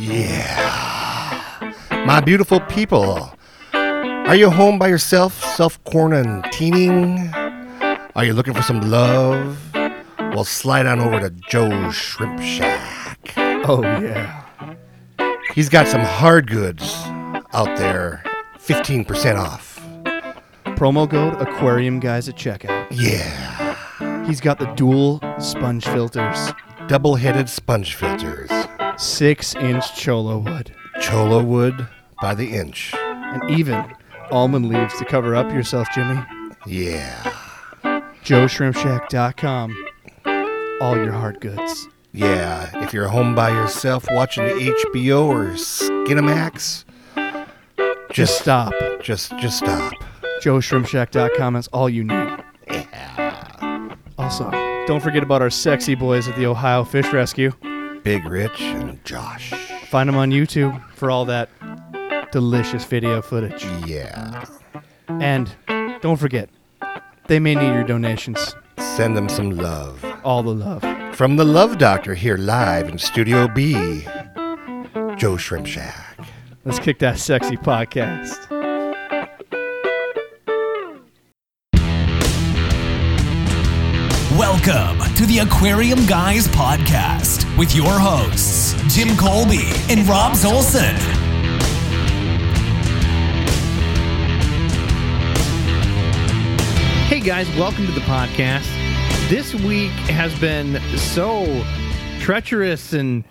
Yeah. My beautiful people. Are you home by yourself, self quarantining? Are you looking for some love? Well, slide on over to Joe's Shrimp Shack. Oh, yeah. He's got some hard goods out there, 15% off. Promo code Aquarium Guys at checkout. Yeah. He's got the dual sponge filters, Double headed sponge filters. Six inch cholla wood, Cholla wood by the inch. and even almond leaves to cover up yourself, Jimmy. Yeah. JoeShrimpShack.com. All your hard goods. Yeah, if you're home by yourself watching the HBO or Skinamax, Just just stop. just just stop. JoeShrimpShack.com. is all you need. Yeah. Also, don't forget about our sexy boys at the Ohio Fish Rescue. Big Rich and Josh. Find them on YouTube for all that delicious video footage. Yeah. And don't forget, they may need your donations. Send them some love. All the love. From the Love Doctor here live in Studio B. Joe Shrimp Shack. Let's kick that sexy podcast. Welcome to the Aquarium Guys podcast with your hosts, Jim Colby and Rob Zolson. Hey guys, welcome to the podcast. This week has been so treacherous and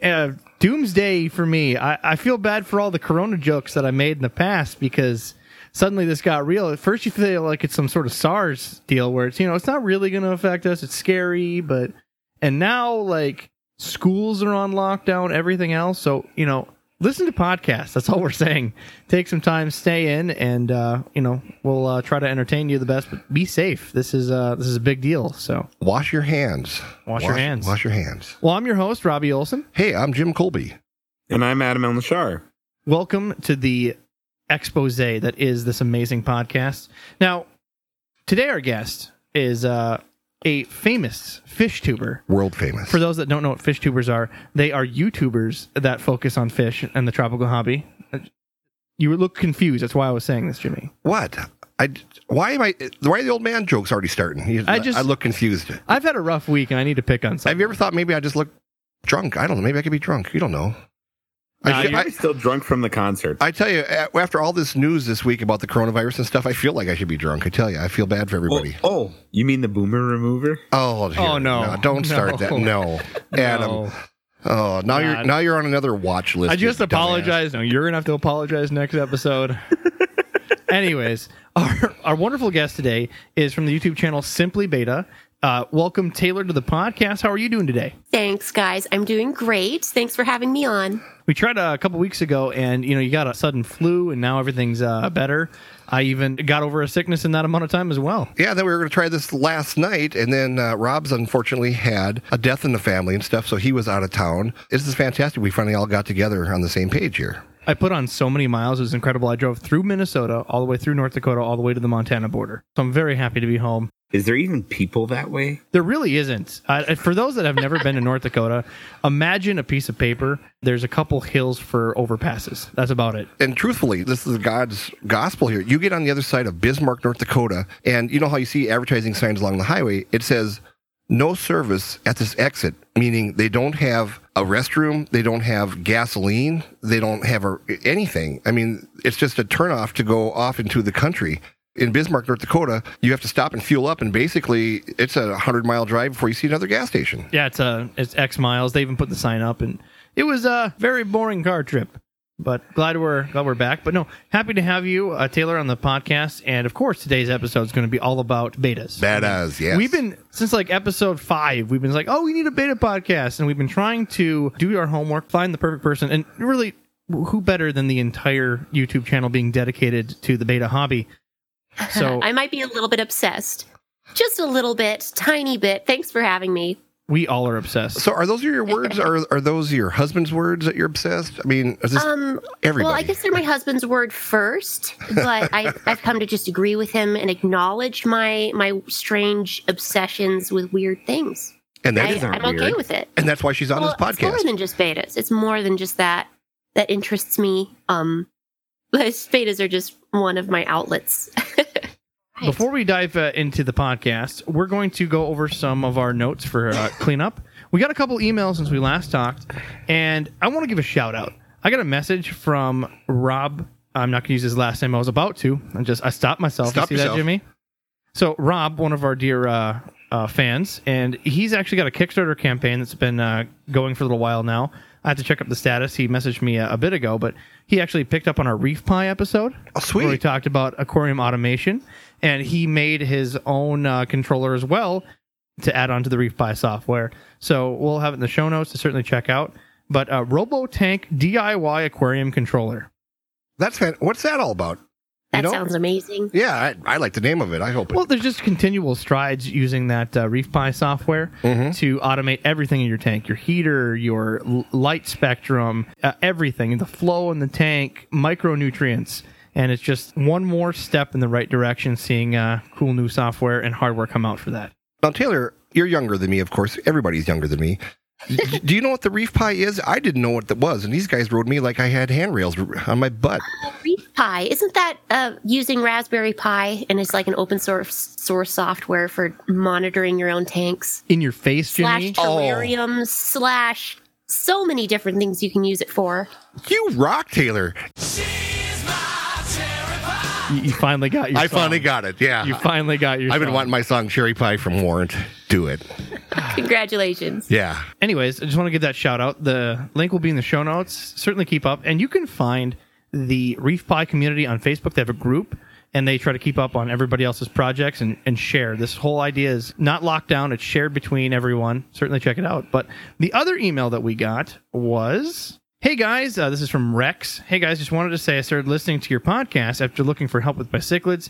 uh, doomsday for me. I, I feel bad for all the Corona jokes that I made in the past because suddenly this got real. At first, you feel like it's some sort of SARS deal where it's you know it's not really going to affect us. It's scary, but and now like schools are on lockdown, everything else. So you know, listen to podcasts. That's all we're saying. Take some time, stay in, and uh, you know we'll uh, try to entertain you the best. But be safe. This is uh, this is a big deal. So, Wash your hands. Wash your hands. Wash your hands. well, I'm your host, Robbie Olson. Hey, I'm Jim Colby. And I'm Adam El Nashar. Welcome to the expose that is this amazing podcast. Now, today our guest is uh, a famous fish tuber. World famous. For those that don't know what fish tubers are, they are YouTubers that focus on fish and the tropical hobby. You look confused. That's why I was saying this, Jimmy. what? I why am I why are the old man jokes already starting? He- I just- I look confused. I've had a rough week and I need to pick on something. Have you ever thought maybe I just look drunk? I don't know. Maybe I could be drunk. You don't know. Nah, I, should- you're I, still drunk from the concert. I tell you, after all this news this week about the coronavirus and stuff, I feel like I should be drunk. I tell you, I feel bad for oh, everybody. oh, you mean the boomer remover? Oh, here. Oh, no. no. Don't start that. No. No, Adam. No. Oh, now you're now you're on another watch list. I you just dumbass. apologize. No, you're gonna have to apologize next episode. Anyways, our our wonderful guest today is from the YouTube channel Simply Betta. Uh, welcome Taylor to the podcast. How are you doing today? Thanks, guys. I'm doing great. Thanks for having me on. We tried a couple weeks ago, and you know you got a sudden flu, and now everything's uh, better. I even got over a sickness in that amount of time as well. Yeah, then we were going to try this last night, and then uh, Rob's unfortunately had a death in the family and stuff, so he was out of town. This is fantastic. We finally all got together on the same page here. I put on so many miles; it was incredible. I drove through Minnesota, all the way through North Dakota, all the way to the Montana border. So I'm very happy to be home. Is there even people that way? There really isn't. Uh, for those that have never been to North Dakota, imagine a piece of paper. There's a couple hills for overpasses. That's about it. And truthfully, this is God's gospel here. You get on the other side of Bismarck, North Dakota, and you know how you see advertising signs along the highway? It says, no service at this exit, meaning they don't have a restroom, they don't have gasoline, they don't have a, anything. I mean, it's just a turnoff to go off into the country. In Bismarck, North Dakota, you have to stop and fuel up, and basically, it's a hundred mile drive before you see another gas station. Yeah, it's a it's X miles. They even put the sign up, and it was a very boring car trip. But glad we're glad we're back. But no, happy to have you, uh, Taylor, on the podcast. And of course, today's episode is going to be all about bettas. Badass, yes. We've been since like episode five. We've been like, oh, we need a betta podcast, and we've been trying to do our homework, find the perfect person, and really, who better than the entire YouTube channel being dedicated to the betta hobby? So I might be a little bit obsessed. Just a little bit, tiny bit. Thanks for having me. we all are obsessed. So, are those your words? Or are those your husband's words that you're obsessed? I mean, is this Um, everybody? well, I guess they're my husband's word first, but I, I've come to just agree with him and acknowledge my my strange obsessions with weird things. And that I, is I'm okay with it. and that's why she's on well, this It's more than just bettas. It's more than just that that interests me. Um, but bettas are just one of my outlets. Right. Before we dive uh, into the podcast, we're going to go over some of our notes for uh, cleanup. We got a couple emails since we last talked, and I want to give a shout out. I got a message from Rob. I'm not going to use his last name. I was about to. I just I stopped myself. Stop you see yourself. that, Jimmy? So Rob, one of our dear uh, uh, fans, and he's actually got a Kickstarter campaign that's been uh, going for a little while now. I have to check up the status. He messaged me a, a bit ago, but he actually picked up on our Reef Pi episode Oh, sweet. where we talked about aquarium automation, and he made his own uh, controller as well to add on to the Reef software. So we'll have it in the show notes to certainly check out. But uh, RoboTank DIY aquarium controller. That's fan- what's that all about? that know- sounds amazing. Yeah, I, I like the name of it. I hope. It, Well, there's just continual strides using that uh, Reef Pi software Mhm. to automate everything in your tank your heater, your l- light spectrum, uh, everything, the flow in the tank, micronutrients. And it's just one more step in the right direction, seeing uh, cool new software and hardware come out for that. now, Taylor, you're younger than me, of course. Everybody's younger than me. Do you know what the reef pi is? I didn't know what that was, and these guys rode me like I had handrails on my butt. Reef Pi isn't that uh, using Raspberry Pi and it's like an open source source software for monitoring your own tanks In your face, Jimmy? slash Jimmy. terrariums slash so many different things you can use it for. You rock, Taylor. You, you finally got your I song. finally got it. Yeah, You finally got your I've been song. wanting my song "Cherry Pie" from Warrant. Do it. Congratulations. Yeah. anyways, I just want to give that shout out. The link will be in the show notes. Certainly keep up. And you can find the Reef Pi community on Facebook. They have a group and they try to keep up on everybody else's projects and, and share. This whole idea is not locked down, it's shared between everyone. Certainly check it out. But the other email that we got was. Hey guys, uh, this is from Rex. Hey guys, just wanted to say I started listening to your podcast after looking for help with my cichlids.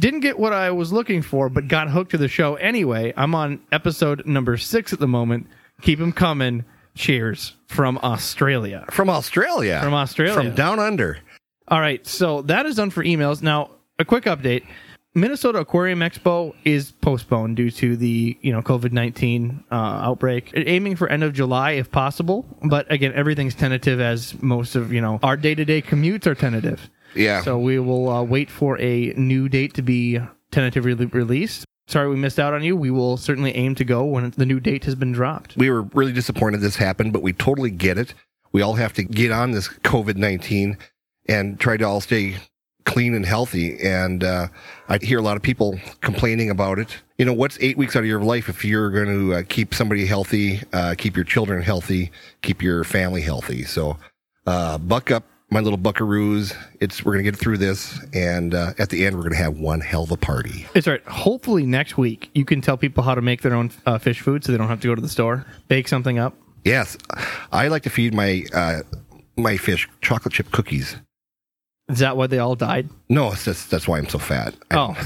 Didn't get what I was looking for, but got hooked to the show anyway. I'm on episode number six at the moment. Keep them coming. Cheers from Australia. From Australia. From Australia. From down under. All right, so that is done for emails. Now, a quick update: Minnesota Aquarium Expo is postponed due to the you know COVID nineteen uh, outbreak. Aiming for end of July if possible, but again, everything's tentative as most of you know our day to day commutes are tentative. Yeah. So we will uh, wait for a new date to be tentatively released. Sorry we missed out on you. We will certainly aim to go when the new date has been dropped. we were really disappointed this happened, but we totally get it. We all have to get on this COVID 19 and try to all stay clean and healthy. And uh, I hear a lot of people complaining about it. You know, what's eight weeks out of your life if you're going to uh, keep somebody healthy, uh, keep your children healthy, keep your family healthy? So, uh, buck up, my little buckaroos. It's we're going to get through this, and uh, at the end, we're going to have one hell of a party. It's all right. Hopefully next week you can tell people how to make their own uh, fish food, so they don't have to go to the store. Bake something up. Yes, I like to feed my uh, my fish chocolate chip cookies. Is that why they all died? No, it's just, that's why I'm so fat. I- Oh,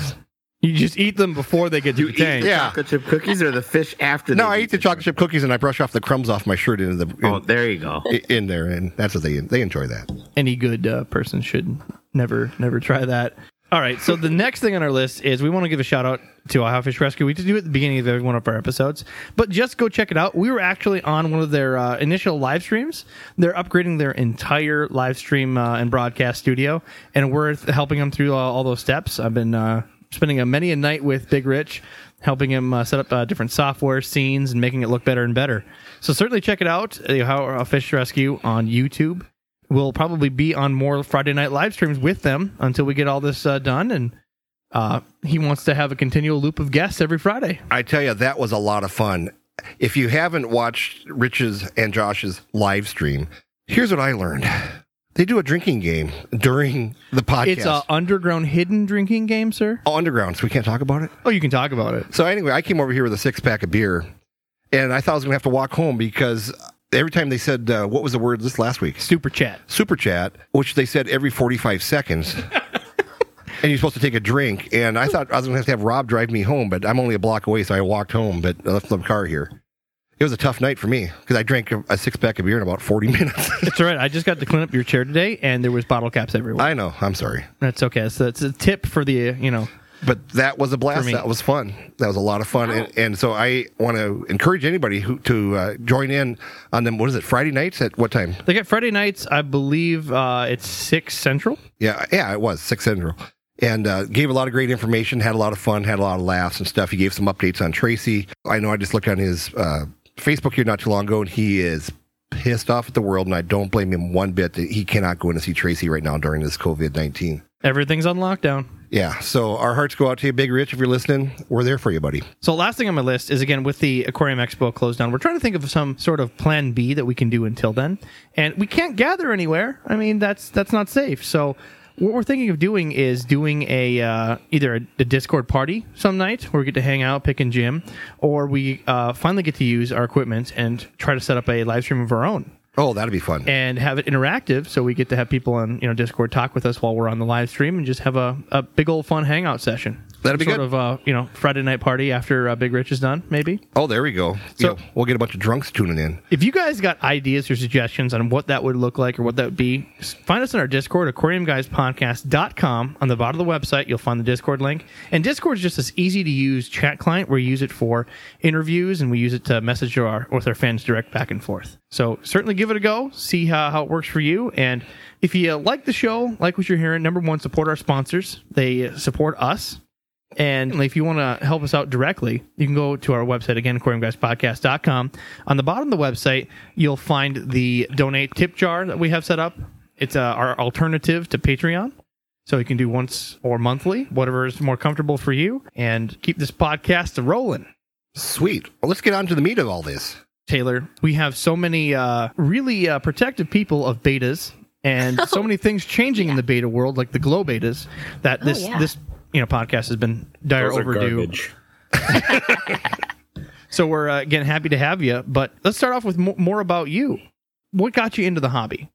you just eat them before they get to You the eat tank. the Yeah. chocolate chip cookies or the fish after? No, they I eat the chocolate chip cookies and I brush off the crumbs off my shirt into the in, Oh, there you go. in there, and that's what they they enjoy that. Any good uh, person should never never try that. All right, so the next thing on our list is we want to give a shout out to Ohio Fish Rescue. We did do it at the beginning of every one of our episodes, but just go check it out. We were actually on one of their uh, initial live streams. They're upgrading their entire live stream uh, and broadcast studio, and we're helping them through uh, all those steps. I've been uh, spending a many a night with Big Rich, helping him uh, set up uh, different software scenes and making it look better and better. So certainly check it out, Ohio Fish Rescue on YouTube we'll probably be on more Friday night live streams with them until we get all this uh, done. And uh, he wants to have a continual loop of guests every Friday. I tell you, that was a lot of fun. If you haven't watched Rich's and Josh's live stream, here's what I learned: they do a drinking game during the podcast. It's an underground hidden drinking game, sir. Oh, underground, so we can't talk about it. Oh, you can talk about it. So anyway, I came over here with a six pack of beer, and I thought I was going to have to walk home because every time they said uh, what was the word this last week, Super chat. super chat, which they said every forty five seconds. And you're supposed to take a drink, and I thought I was going to have to have Rob drive me home, but I'm only a block away, so I walked home. But I left the car here. It was a tough night for me because I drank a, a six pack of beer in about 40 minutes. It's all right. I just got to clean up your chair today, and there was bottle caps everywhere. I know. I'm sorry. That's okay. So it's a tip for the uh, you know but that was a blast. That was fun. That was a lot of fun. Oh. And, and so I want to encourage anybody who to uh, join in on them. What is it? Friday nights at what time? They get Friday nights, I believe uh, it's six central. Yeah, yeah, it was six central, and uh, gave a lot of great information. Had a lot of fun. Had a lot of laughs and stuff. He gave some updates on Tracy. I know. I just looked on his uh, Facebook here not too long ago, and he is pissed off at the world, and I don't blame him one bit that he cannot go in to see Tracy right now during this COVID nineteen. Everything's on lockdown. Yeah, so our hearts go out to you, Big Rich. If you're listening, we're there for you, buddy. So last thing on my list is again with the Aquarium Expo closed down. We're trying to think of some sort of plan B that we can do until then, and we can't gather anywhere. I mean, that's that's not safe. So what we're thinking of doing is doing a uh, either a, a Discord party some night where we get to hang out, pick and gym, or we uh, finally get to use our equipment and try to set up a live stream of our own Oh, that'd be fun. and have it interactive so we get to have people on you know discord talk with us while we're on the live stream and just have a, a big old fun hangout session That'd be sort good. of uh, you know friday night party after uh, big rich is done maybe? Oh, there we go. So- So we'll get a bunch of drunks tuning in. if you guys got ideas or suggestions on what that would look like or what that would be find us in our discord aquariumguyspodcast.com on the bottom of the website you'll find the discord link. And discord is just this easy to use chat client. We use it for interviews and we use it to message our with our fans direct back and forth. So certainly give it a go see how, how it works for you. And if you like the show like what you're hearing number one support our sponsors. They support us and if you want to help us out directly, you can go to our website again, aquariumguyspodcast.com. On the bottom of the website, you'll find the donate tip jar that we have set up. It's uh, our alternative to Patreon. So you can do once or monthly, whatever is more comfortable for you, and keep this podcast rolling. Sweet. Well, let's get on to the meat of all this. Taylor, we have so many uh, really uh, protective people of bettas and so many things changing in the betta world, like the glow bettas, that this yeah. this you know podcast has been dire Those overdue. So we're uh, again happy to have you, but let's start off with mo- more about you. What got you into the hobby?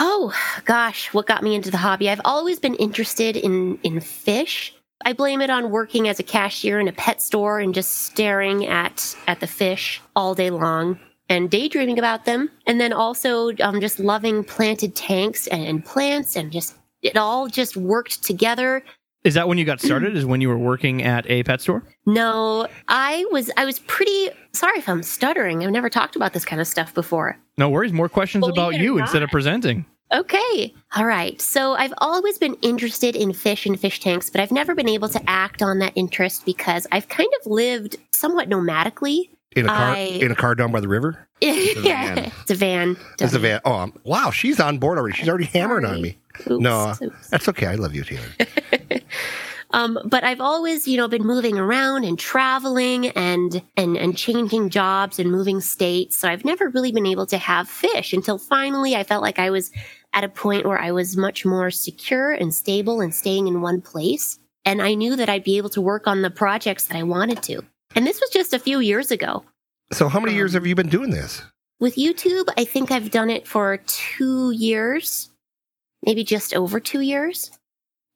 Oh gosh, what got me into the hobby? I've always been interested in in fish. I blame it on working as a cashier in a pet store and just staring at at the fish all day long and daydreaming about them. And then also um, just loving planted tanks and, and plants and just it all just worked together. Is that when you got started? is when you were working at a pet store? No, I was I was pretty sorry if I'm stuttering. I've never talked about this kind of stuff before. No worries. More questions Believe about it or you instead of presenting. Okay. All right. So I've always been interested in fish and fish tanks, but I've never been able to act on that interest because I've kind of lived somewhat nomadically. In a car, I- in a car down by the river. yeah, it's a van. It's a van. Oh, um, wow, she's on board already. She's already hammering on me. Oops, no, oops. that's okay. I love you, Taylor. Um, but I've always, you know, been moving around and traveling and and and changing jobs and moving states. So I've never really been able to have fish until finally I felt like I was at a point where I was much more secure and stable and staying in one place. And I knew that I'd be able to work on the projects that I wanted to. And this was just a few years ago. So, how many years Um, have you been doing this? With YouTube, I think I've done it for two years, maybe just over two years.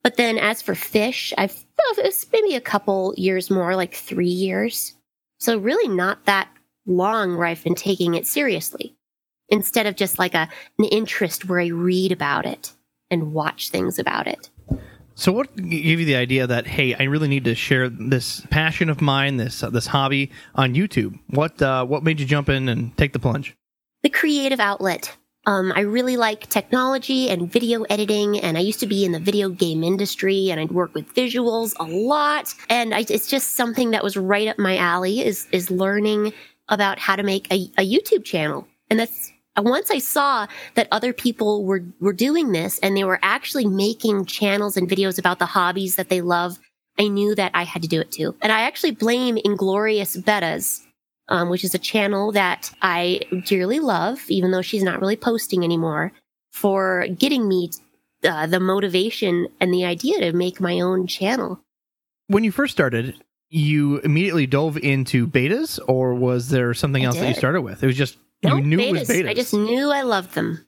But then as for fish, I've it's maybe a couple years more, like three years. So really not that long where I've been taking it seriously. Instead of just like a an interest where I read about it and watch things about it. So, what gave you the idea that hey, I really need to share this passion of mine, this uh, this hobby on YouTube? What uh, what made you jump in and take the plunge? the creative outlet. Um, I really like technology and video editing, and I used to be in the video game industry, and I'd work with visuals a lot. And I, it's just something that was right up my alley is is learning about how to make a, a YouTube channel. And that's once I saw that other people were were doing this, and they were actually making channels and videos about the hobbies that they love. I knew that I had to do it too. And I actually blame Inglorious Bettas um, which is a channel that I dearly love, even though she's not really posting anymore, for getting me uh, the motivation and the idea to make my own channel. When you first started, you immediately dove into bettas, or was there something I else that you started with? It was just No, you knew bettas. it was bettas. I just knew I loved them.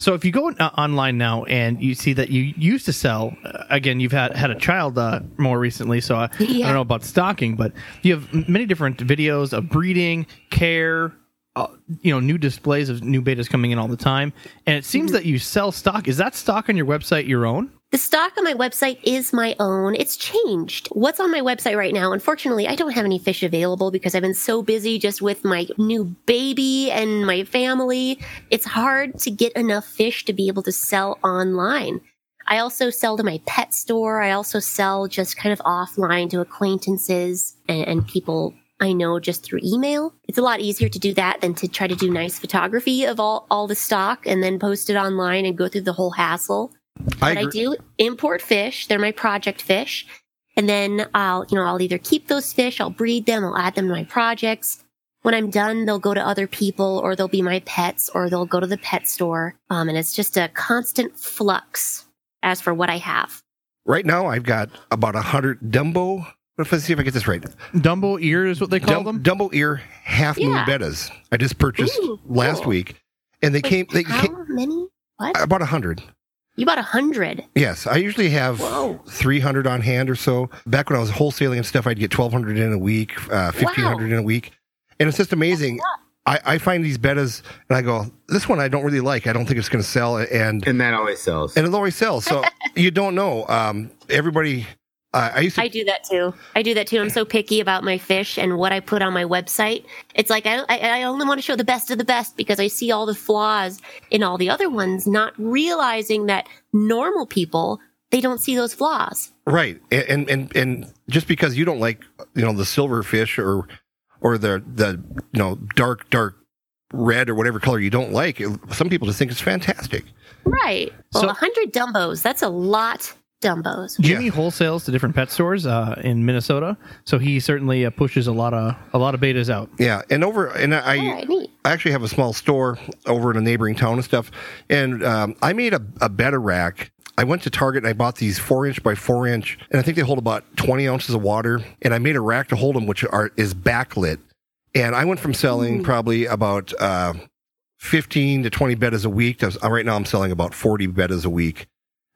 So if you go uh, online now and you see that you used to sell, uh, again, you've had had a child uh, more recently, so uh, I Yeah. don't know about stocking, but you have many different videos of breeding, care, uh, you know, new displays of new betas coming in all the time, and it Mm-hmm. seems that you sell stock. Is that stock on your website your own? The stock on my website is my own. It's changed. What's on my website right now? Unfortunately, I don't have any fish available because I've been so busy just with my new baby and my family. It's hard to get enough fish to be able to sell online. I also sell to my pet store. I also sell just kind of offline to acquaintances and, and people I know just through email. It's a lot easier to do that than to try to do nice photography of all, all the stock and then post it online and go through the whole hassle. I But I do import fish. They're my project fish. And then I'll, you know, I'll either keep those fish, I'll breed them, I'll add them to my projects. When I'm done, they'll go to other people or they'll be my pets or they'll go to the pet store. Um, and it's just a constant flux as for what I have. Right now, I've got about a hundred Dumbo. Let's see if I get this right. Dumbo ear is what they call Dum- them. Dumbo ear half moon Yeah. bettas. I just purchased Ooh, last cool. week, and they Wait, came. They how came many? What? about a hundred. You bought a hundred. Yes, I usually have Whoa. 300 on hand or so. Back when I was wholesaling and stuff, I'd get 1,200 in a week, uh, 1,500 in a week. And it's just amazing. I, I find these bettas and I go, this one I don't really like. I don't think it's going to sell. And, And that always sells. and it always sells. So you don't know. Um, everybody, uh, I used to, I do that too. I do that too. I'm so picky about my fish and what I put on my website. It's like I, I, I only want to show the best of the best because I see all the flaws in all the other ones, not realizing that normal people they don't see those flaws. right. And, and, and just because you don't like, you know, the silver fish or, or the, the, you know, dark, dark red or whatever color you don't like, some people just think it's fantastic. Right. Well, So- a hundred Dumbos. That's a lot. Dumbos. Jimmy Yeah. wholesales to different pet stores uh, in Minnesota, so he certainly uh, pushes a lot of a lot of bettas out. Yeah, and over and I, All right, neat. I actually have a small store over in a neighboring town and stuff, and um, I made a, a betta rack. I went to Target and I bought these four inch by four inch, and I think they hold about twenty ounces of water. And I made a rack to hold them, which are is backlit. And I went from selling probably about uh, fifteen to twenty bettas a week. to- uh, right now, I'm selling about forty bettas a week.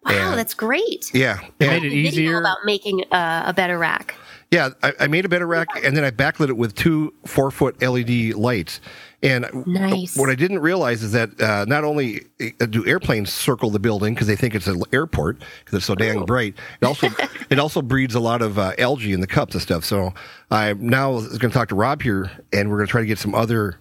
Wow, And- that's great. Yeah, It and- made it Video easier. about making uh, a betta rack. Yeah, I, I made a betta rack and then I backlit it with two four foot LED lights. And Nice. what I didn't realize is that uh, not only uh, do airplanes circle the building because they think it's an airport because it's so dang bright, it also it also breeds a lot of uh, algae in the cups and stuff. So I'm now going to talk to Rob here, and we're going to try to get some other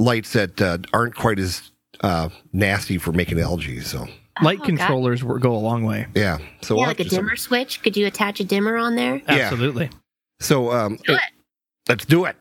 lights that uh, aren't quite as uh, nasty for making algae. So Light Oh, controllers wor- go a long way. yeah, so yeah, we'll like a have to- dimmer switch. Could you attach a dimmer on there? Yeah. Absolutely. So um, Do it. let's do it.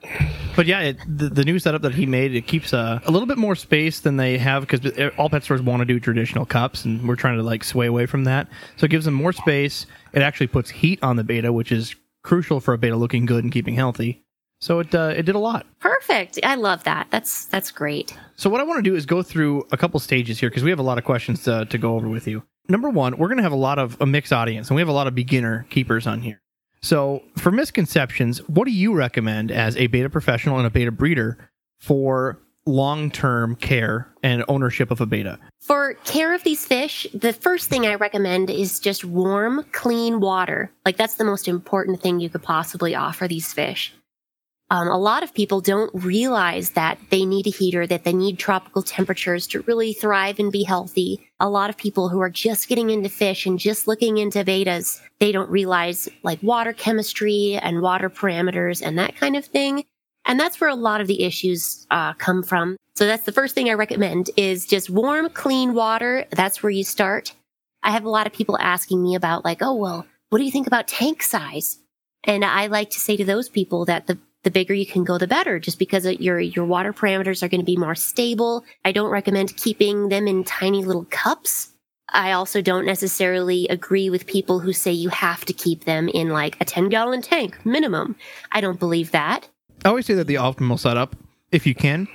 But yeah, it, the, the new setup that he made it keeps uh, a little bit more space than they have because all pet stores want to do traditional cups, and we're trying to like sway away from that. So it gives them more space. It actually puts heat on the betta, which is crucial for a betta looking good and keeping healthy. So it uh, it did a lot. Perfect. I love that. That's that's great. So what I want to do is go through a couple stages here because we have a lot of questions to, to go over with you. Number one, we're going to have a lot of a mixed audience, and we have a lot of beginner keepers on here. So for misconceptions, what do you recommend as a betta professional and a betta breeder for long term care and ownership of a betta? For care of these fish, the first thing I recommend is just warm, clean water. Like that's the most important thing you could possibly offer these fish. Um, a lot of people don't realize that they need a heater, that they need tropical temperatures to really thrive and be healthy. A lot of people who are just getting into fish and just looking into bettas, they don't realize like water chemistry and water parameters and that kind of thing. And that's where a lot of the issues uh, come from. So that's the first thing I recommend is just warm, clean water. That's where you start. I have a lot of people asking me about like, oh, well, what do you think about tank size? And I like to say to those people that the the bigger you can go, the better, just because your your water parameters are going to be more stable. I don't recommend keeping them in tiny little cups. I also don't necessarily agree with people who say you have to keep them in like a 10 gallon tank minimum. I don't believe that. I always say that the optimal setup, if you can,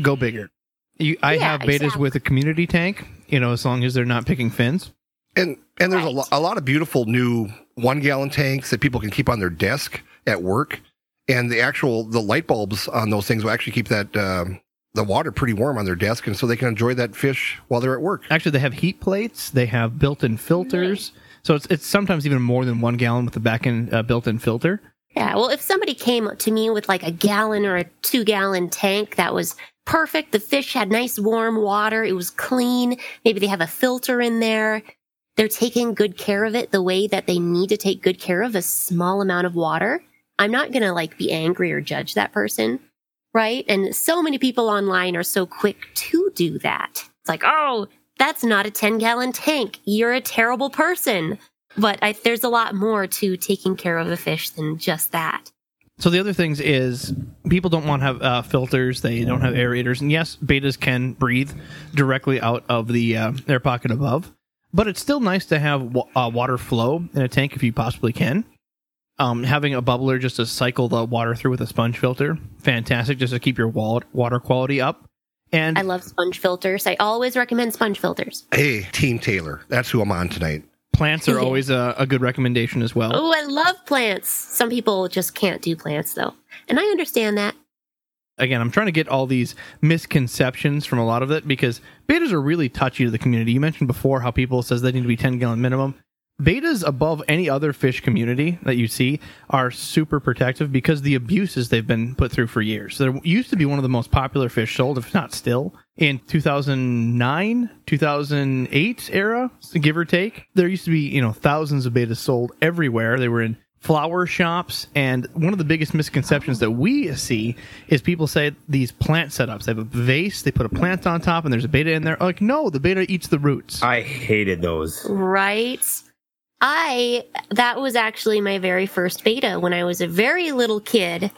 go bigger. You, I Yeah, have bettas exactly. with a community tank, you know, as long as they're not picking fins. And and there's a, Right. lo- a lot of beautiful new one gallon tanks that people can keep on their desk at work, and the actual the light bulbs on those things will actually keep that um, the water pretty warm on their desk, and so they can enjoy that fish while they're at work. Actually, they have heat plates. They have built-in filters. So it's it's sometimes even more than one gallon with the back-end uh, built-in filter. Yeah, well, if somebody came to me with like a gallon or a two gallon tank that was perfect, the fish had nice warm water, it was clean, maybe they have a filter in there, they're taking good care of it the way that they need to take good care of a small amount of water, I'm not going to like be angry or judge that person. Right. And so many people online are so quick to do that. It's like, oh, that's not a 10 gallon tank. You're a terrible person. But I, there's a lot more to taking care of a fish than just that. So the other things is people don't want to have uh, filters. They don't have aerators, and yes, bettas can breathe directly out of the uh, air pocket above, but it's still nice to have wa- uh, water flow in a tank if you possibly can. Um, having a bubbler just to cycle the water through with a sponge filter, fantastic, just to keep your wallet water quality up. And I love sponge filters. I always recommend sponge filters. Hey, Team Taylor. That's who I'm on tonight. plants are always a, a good recommendation as well. Oh, I love plants. Some people just can't do plants though. And I understand that. again, I'm trying to get all these misconceptions from a lot of it because bettas are really touchy to the community. You mentioned before how people says they need to be 10 gallon minimum. Bettas above any other fish community that you see are super protective because the abuses they've been put through for years. There used to be one of the most popular fish sold, if not still, in 2009, 2008 era, give or take. There used to be, you know, thousands of bettas sold everywhere. They were in flower shops and one of the biggest misconceptions that we see is people say these plant setups they have a vase they put a plant on top and there's a betta in there like no the betta eats the roots I hated those. Right. I that was actually my very first betta when I was a very little kid.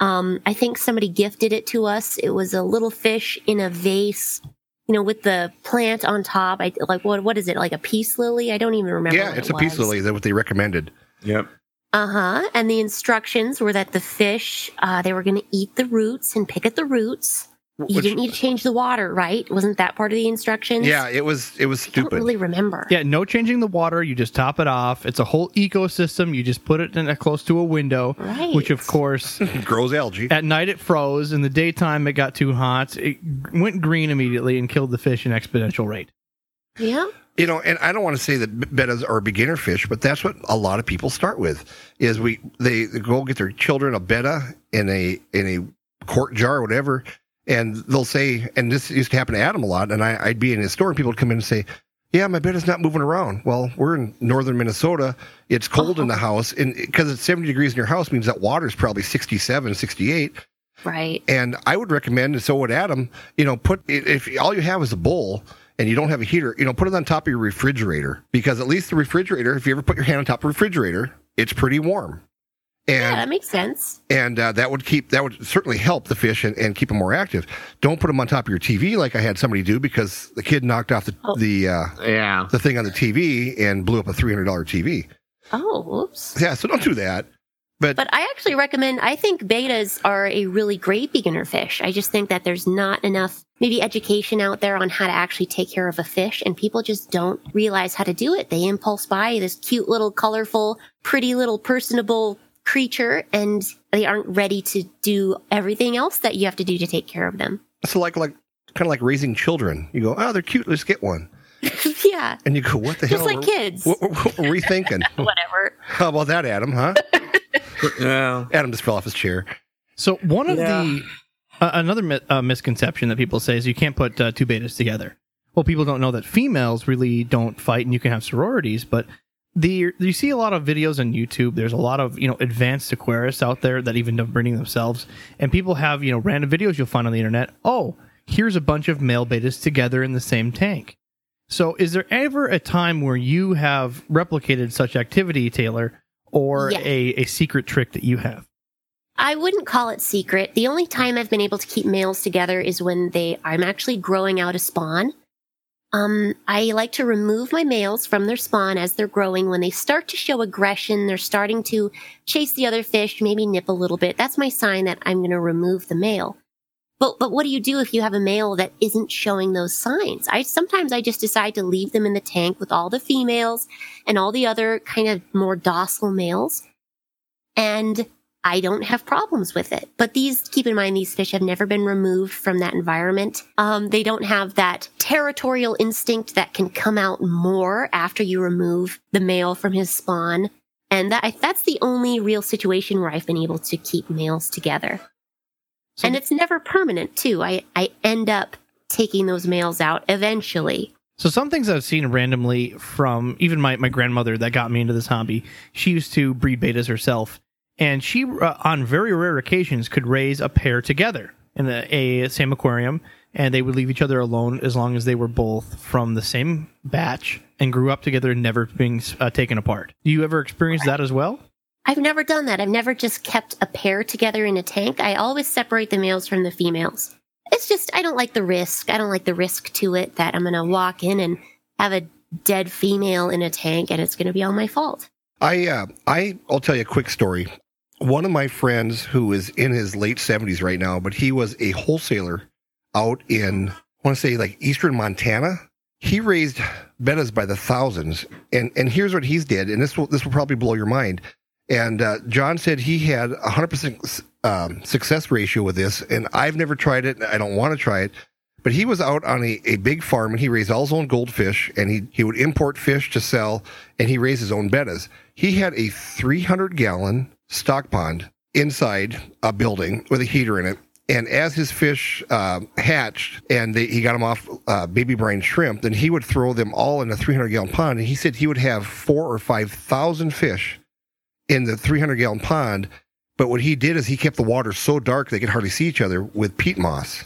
Um, I think somebody gifted it to us. It was a little fish in a vase, you know, with the plant on top. I like what what is it? Like a peace lily? I don't even remember. yeah, what it's it a peace was. lily. That's what they recommended. Yep. Uh huh. And the instructions were that the fish, uh, they were going to eat the roots and pick at the roots. You didn't need to change the water, right? Wasn't that part of the instructions? Yeah, it was it was stupid. I don't stupid. really remember. yeah no changing the water you just top it off it's a whole ecosystem you just put it in a, close to a window Right. which of course Grows algae. at night it froze in the daytime it got too hot it went green immediately and killed the fish in exponential rate Yeah. You know, and I don't want to say that bettas are beginner fish, but that's what a lot of people start with. Is we they, they go get their children a betta in a in a quart jar or whatever, and they'll say, and this used to happen to Adam a lot, and I, I'd be in his store and people would come in and say, "Yeah, my bed is not moving around." Well, we're in northern Minnesota. It's cold in the oh. house, and because it's 70 degrees in your house means that water is probably 67, 68. Right. And I would recommend, and so would Adam, you know, put if all you have is a bowl and you don't have a heater, you know, put it on top of your refrigerator because at least the refrigerator, if you ever put your hand on top of the refrigerator, it's pretty warm. Yeah, And that makes sense. and uh, that would keep that would certainly help the fish and, and keep them more active. Don't put them on top of your TV like I had somebody do because the kid knocked off the Oh. the uh, Yeah. the thing on the TV and blew up a three hundred dollar TV. Oh, whoops. Yeah, so don't do that. But, But I actually recommend, I think bettas are a really great beginner fish. I just think that there's not enough maybe education out there on how to actually take care of a fish and people just don't realize how to do it. They impulse buy this cute little colorful, pretty little personable creature and they aren't ready to do everything else that you have to do to take care of them. so like like kind of like raising children. You go, oh, they're cute. Let's get one. yeah. And you go, what the Just hell? Just like kids. What, what, what were we thinking? Whatever. How about that, Adam? Huh? Well, Adam just fell off his chair. So one of Yeah. the uh, another mi- uh, misconception that people say is you can't put uh, two bettas together. Well, people don't know that females really don't fight, and you can have sororities. But the you see a lot of videos on YouTube. There's a lot of you know advanced aquarists out there that even don't breeding themselves, and people have you know random videos you'll find on the internet. Oh, here's a bunch of male bettas together in the same tank. So, is there ever a time where you have replicated such activity, Taylor, or a, a secret trick that you have? I wouldn't call it secret. The only time I've been able to keep males together is when they I'm actually growing out a spawn. Um, I like to remove my males from their spawn as they're growing. When they start to show aggression, they're starting to chase the other fish, maybe nip a little bit. That's my sign that I'm going to remove the male. But but what do you do if you have a male that isn't showing those signs? I sometimes I just decide to leave them in the tank with all the females and all the other kind of more docile males. And I don't have problems with it. But these, keep in mind, these fish have never been removed from that environment. Um, they don't have that territorial instinct that can come out more after you remove the male from his spawn. And that, that's the only real situation where I've been able to keep males together. and it's never permanent too. I, I end up taking those males out eventually. So some things I've seen randomly from even my, my grandmother that got me into this hobby. She used to breed bettas herself, and she uh, on very rare occasions could raise a pair together in the, a same aquarium, and they would leave each other alone as long as they were both from the same batch and grew up together, never being uh, taken apart. Do you ever experience that as well? I've never done that. I've never just kept a pair together in a tank. I always separate the males from the females. It's just, I don't like the risk. I don't like the risk to it that I'm going to walk in and have a dead female in a tank and it's going to be all my fault. I uh, I I'll tell you a quick story. One of my friends who is in his late seventies right now, but he was a wholesaler out in I want to say like eastern Montana. He raised bettas by the thousands, and and here's what he's did, and this will this will probably blow your mind. And uh, John said he had a hundred percent um, success ratio with this, and I've never tried it. I don't want to try it. But he was out on a, a big farm and he raised all his own goldfish and he, he would import fish to sell and he raised his own bettas. He had a 300 gallon stock pond inside a building with a heater in it. And as his fish uh, hatched and they, he got them off uh, baby brine shrimp, then he would throw them all in a 300 gallon pond. And he said he would have four or 5,000 fish in the 300 gallon pond. But what he did is he kept the water so dark they could hardly see each other with peat moss.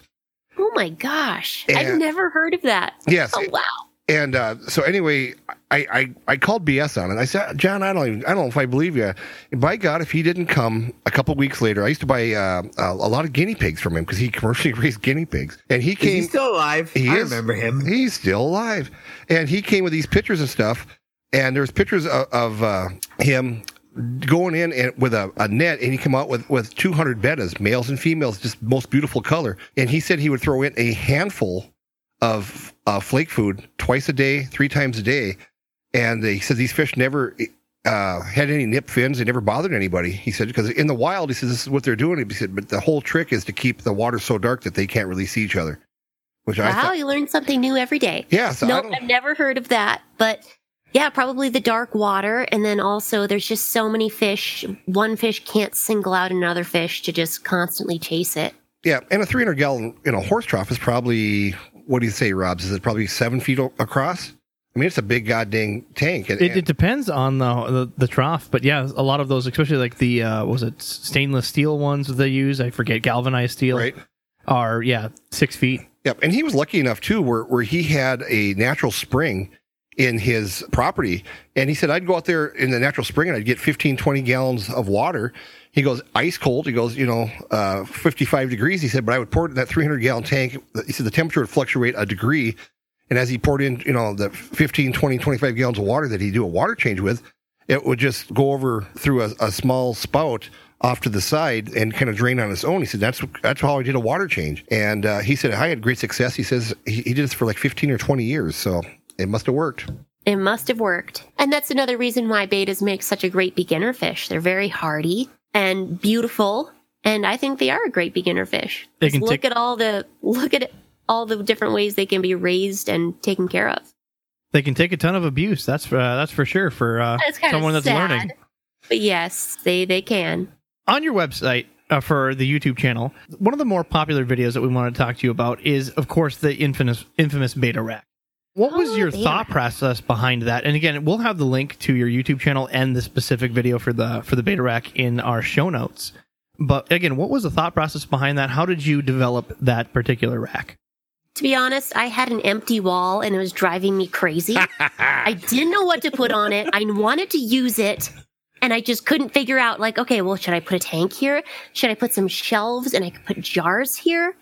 Oh my gosh. I've never heard of that. Yes. Oh, wow. And uh, so anyway, I, I I called BS on it. I said, John, I don't even, I don't know if I believe you. And by God, if he didn't come a couple weeks later, I used to buy uh, a, a lot of guinea pigs from him because he commercially raised guinea pigs, and he came. he still alive? He I is. remember him. He's still alive, and he came with these pictures and stuff. And there's pictures of, of uh, him going in and with a, a net, and he come out with with 200 bettas, males and females, just most beautiful color. And he said he would throw in a handful of uh, flake food twice a day, three times a day. And he said these fish never uh, had any nip fins. They never bothered anybody. He said because in the wild, he says this is what they're doing. He said, but the whole trick is to keep the water so dark that they can't really see each other. Which I Wow, thought, you learn something new every day. yeah. So no, nope, I've never heard of that. But yeah, probably the dark water. And then also, there's just so many fish. One fish can't single out another fish to just constantly chase it. Yeah, and a 300 gallon, you know, horse trough is probably what do you say, Robs? Is it probably seven feet across? I mean, it's a big goddamn tank. And, It, it depends on the, the the trough, but yeah, a lot of those, especially like the uh, was it stainless steel ones that they use? I forget galvanized steel. right. Are yeah six feet. Yep, and he was lucky enough too, where where he had a natural spring in his property, and he said I'd go out there in the natural spring and I'd get 15, 20 gallons of water. He goes ice cold. He goes, you know, uh, 55 degrees. He said, but I would pour it in that 300 gallon tank. He said the temperature would fluctuate a degree. And as he poured in, you know, the 15, 20, 25 gallons of water that he'd do a water change with, it would just go over through a, a small spout off to the side and kind of drain on its own. He said that's that's how I did a water change, and uh, he said I had great success. He says he, he did this for like fifteen or twenty years, so it must have worked. It must have worked. And that's another reason why bettas make such a great beginner fish. They're very hardy and beautiful. And I think they are a great beginner fish. They Just can look take- at all the look at all the different ways they can be raised and taken care of. They can take a ton of abuse. That's for, uh, that's for sure for uh, That's someone that's sad. learning. But yes, they they can. on your website uh, for the YouTube channel, one of the more popular videos that we want to talk to you about is, of course, the infamous infamous betta rack. What was Oh, your betta thought process behind that? And again, we'll have the link to your YouTube channel and the specific video for the for the betta rack in our show notes. But again, what was the thought process behind that? How did you develop that particular rack? To be honest, I had an empty wall and it was driving me crazy. I didn't know what to put on it. I wanted to use it and I just couldn't figure out like, okay, well, should I put a tank here? Should I put some shelves and I could put jars here?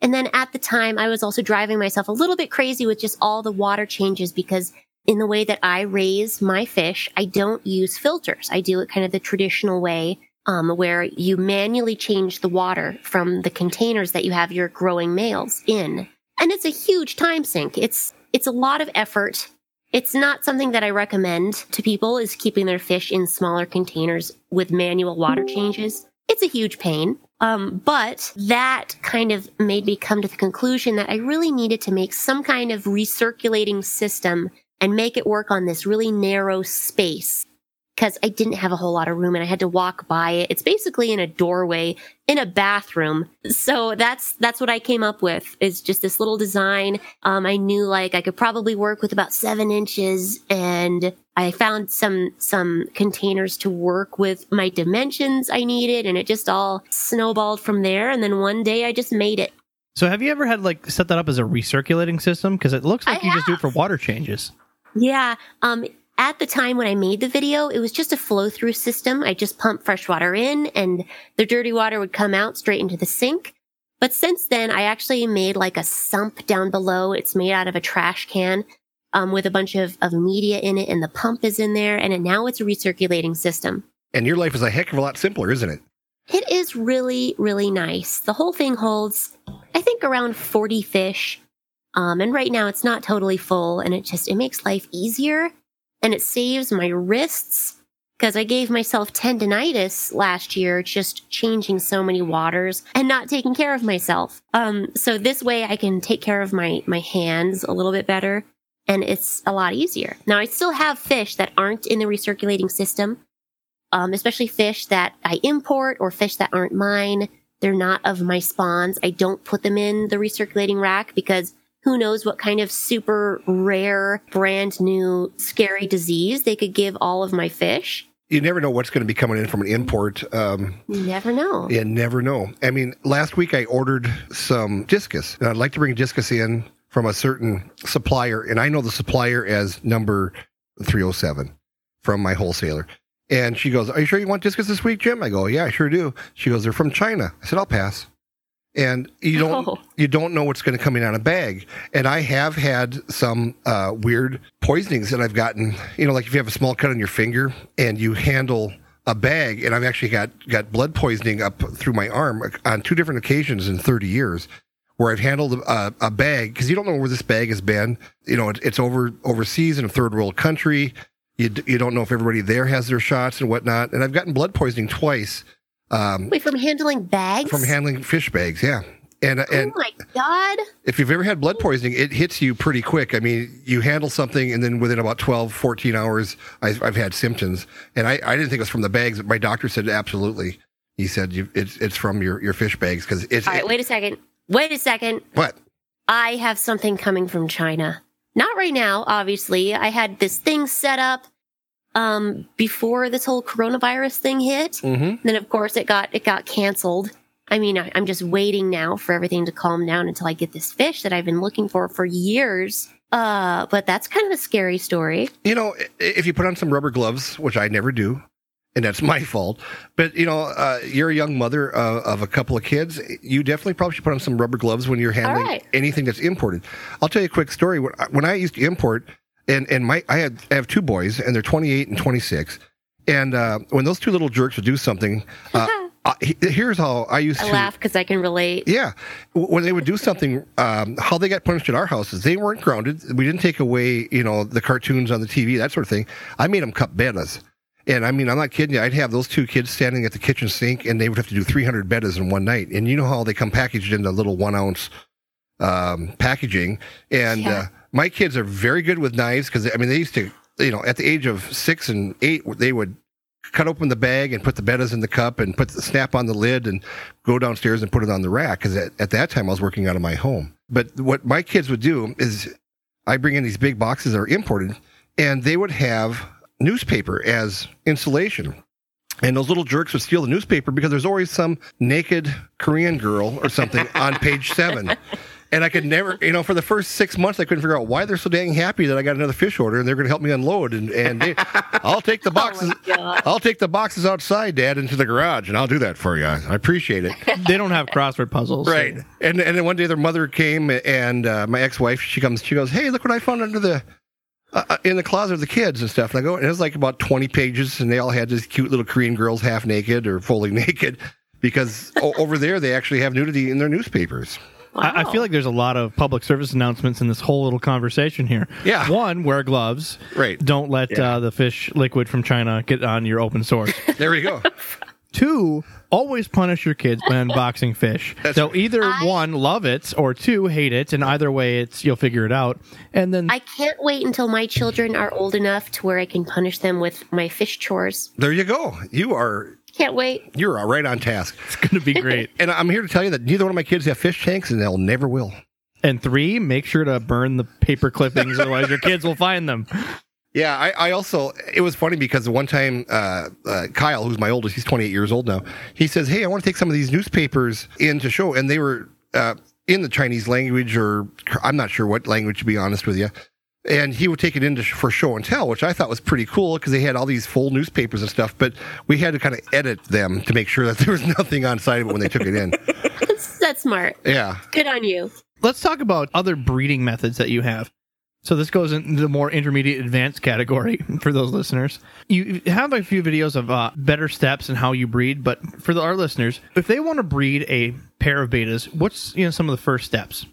And then at the time, I was also driving myself a little bit crazy with just all the water changes because in the way that I raise my fish, I don't use filters. I do it kind of the traditional way, um, where you manually change the water from the containers that you have your growing males in. And it's a huge time sink. It's, it's a lot of effort. It's not something that I recommend to people is keeping their fish in smaller containers with manual water changes. It's a huge pain. Um, but that kind of made me come to the conclusion that I really needed to make some kind of recirculating system and make it work on this really narrow space because I didn't have a whole lot of room and I had to walk by it. It's basically in a doorway in a bathroom. So that's that's what I came up with is just this little design. Um, I knew like I could probably work with about seven inches, and I found some some containers to work with my dimensions I needed, and it just all snowballed from there. And then one day I just made it. So have you ever had like set that up as a recirculating system? Because it looks like I you just do it for water changes. Yeah. Um, at the time when I made the video, it was just a flow through system. I just pumped fresh water in and the dirty water would come out straight into the sink. But since then, I actually made like a sump down below. It's made out of a trash can, um, with a bunch of, of media in it and the pump is in there. And it, now it's a recirculating system. And your life is a heck of a lot simpler, isn't it? It is really, really nice. The whole thing holds, I think, around 40 fish. Um, and right now it's not totally full and it just, it makes life easier and it saves my wrists because I gave myself tendonitis last year just changing so many waters and not taking care of myself. Um, so this way I can take care of my, my hands a little bit better and it's a lot easier. Now I still have fish that aren't in the recirculating system um, especially fish that I import or fish that aren't mine. They're not of my spawns. I don't put them in the recirculating rack because who knows what kind of super rare, brand new, scary disease they could give all of my fish. You never know what's going to be coming in from an import. Um, You never know. you never know. I mean, last week I ordered some discus. And I'd like to bring discus in from a certain supplier, and I know the supplier as number 307 from my wholesaler. And she goes, Are you sure you want discus this week, Jim? I go, Yeah, I sure do. She goes, They're from China. I said, I'll pass. And you don't Oh. you don't know what's going to come in on a bag. And I have had some uh, weird poisonings that I've gotten. You know, like if you have a small cut on your finger and you handle a bag, and I've actually got got blood poisoning up through my arm on two different occasions in 30 years, where I've handled a, a bag because you don't know where this bag has been. You know, it, it's over overseas in a third world country. You d- you don't know if everybody there has their shots and whatnot. And I've gotten blood poisoning twice um, Wait, from handling bags? from handling fish bags. Yeah. And, and oh my God. if you've ever had blood poisoning, it hits you pretty quick. I mean, you handle something and then within about 12, 14 hours, I've, I've had symptoms. And I, I didn't think it was from the bags. My doctor said absolutely. He said you, it's, it's from your, your fish bags because it's, All right, wait a second. Wait a second. what? I have something coming from China. Not right now, obviously. I had this thing set up um before this whole coronavirus thing hit. Mm-hmm. Then of course it got it got canceled. I mean, I, I'm just waiting now for everything to calm down until I get this fish that I've been looking for for years. Uh, but that's kind of a scary story. You know, if you put on some rubber gloves, which I never do, and that's my fault. But you know, uh, you're a young mother uh, of a couple of kids. You definitely probably should put on some rubber gloves when you're handling right. anything that's imported. I'll tell you a quick story. When I, when I used to import, and and my I had I have two boys, and they're 28 and 26. And uh, when those two little jerks would do something, uh, here's how I used I to laugh because I can relate. yeah, when they would do something, um, how they got punished at our house is they weren't grounded. We didn't take away, you know, the cartoons on the TV, that sort of thing. I made them cut bettas. And I mean, I'm not kidding you. I'd have those two kids standing at the kitchen sink, and they would have to do 300 bettas in one night. And you know how they come packaged in the little one ounce um, packaging. And Yeah. uh, my kids are very good with knives because I mean, they used to, you know, at the age of six and eight, they would cut open the bag and put the bettas in the cup and put the snap on the lid and go downstairs and put it on the rack because at, at that time I was working out of my home. But what my kids would do is I bring in these big boxes that are imported and they would have newspaper as insulation. And those little jerks would steal the newspaper because there's always some naked Korean girl or something on page seven. And I could never, you know, for the first six months, I couldn't figure out why they're so dang happy that I got another fish order and they're going to help me unload. And, and they, I'll take the boxes. I'll take the boxes outside, Dad, into the garage, and I'll do that for you. I appreciate it. they don't have crossword puzzles. Right. And and then one day their mother came and uh, my ex wife she comes she goes hey look what I found under the uh, uh, in the closet of the kids and stuff and I go and it was like about twenty pages and they all had these cute little Korean girls half naked or fully naked because o- over there they actually have nudity in their newspapers. I, I feel like there's a lot of public service announcements in this whole little conversation here. Yeah. One, wear gloves. Right. Don't let uh, the fish liquid from China get on your open source. There we go. Two, always punish your kids when unboxing fish. so either I- one, love it, or two, hate it, and either way, it's you'll figure it out. And then I can't wait until my children are old enough to where I can punish them with my fish chores. There you go. You are Can't wait. you're right on task. it's going to be great. And I'm here to tell you that neither one of my kids have fish tanks, and they'll never will. and three, make sure to burn the paper clippings, otherwise your kids will find them. Yeah, I, I also it was funny because one time uh, uh, Kyle, who's my oldest, he's 28 years old now. He says, "Hey, I want to take some of these newspapers in to show," and they were uh, in the Chinese language, or I'm not sure what language to be honest with you. And he would take it into for show and tell, which I thought was pretty cool because they had all these full newspapers and stuff. But we had to kind of edit them to make sure that there was nothing on side of it when they took it in. That's, that's smart. Yeah, Good on you. Let's talk about other breeding methods that you have. So this goes into the more intermediate advanced category for those listeners. You have a few videos of uh, better steps and how you breed, but for the, our listeners, if they want to breed a pair of bettas, what's you know some of the first steps?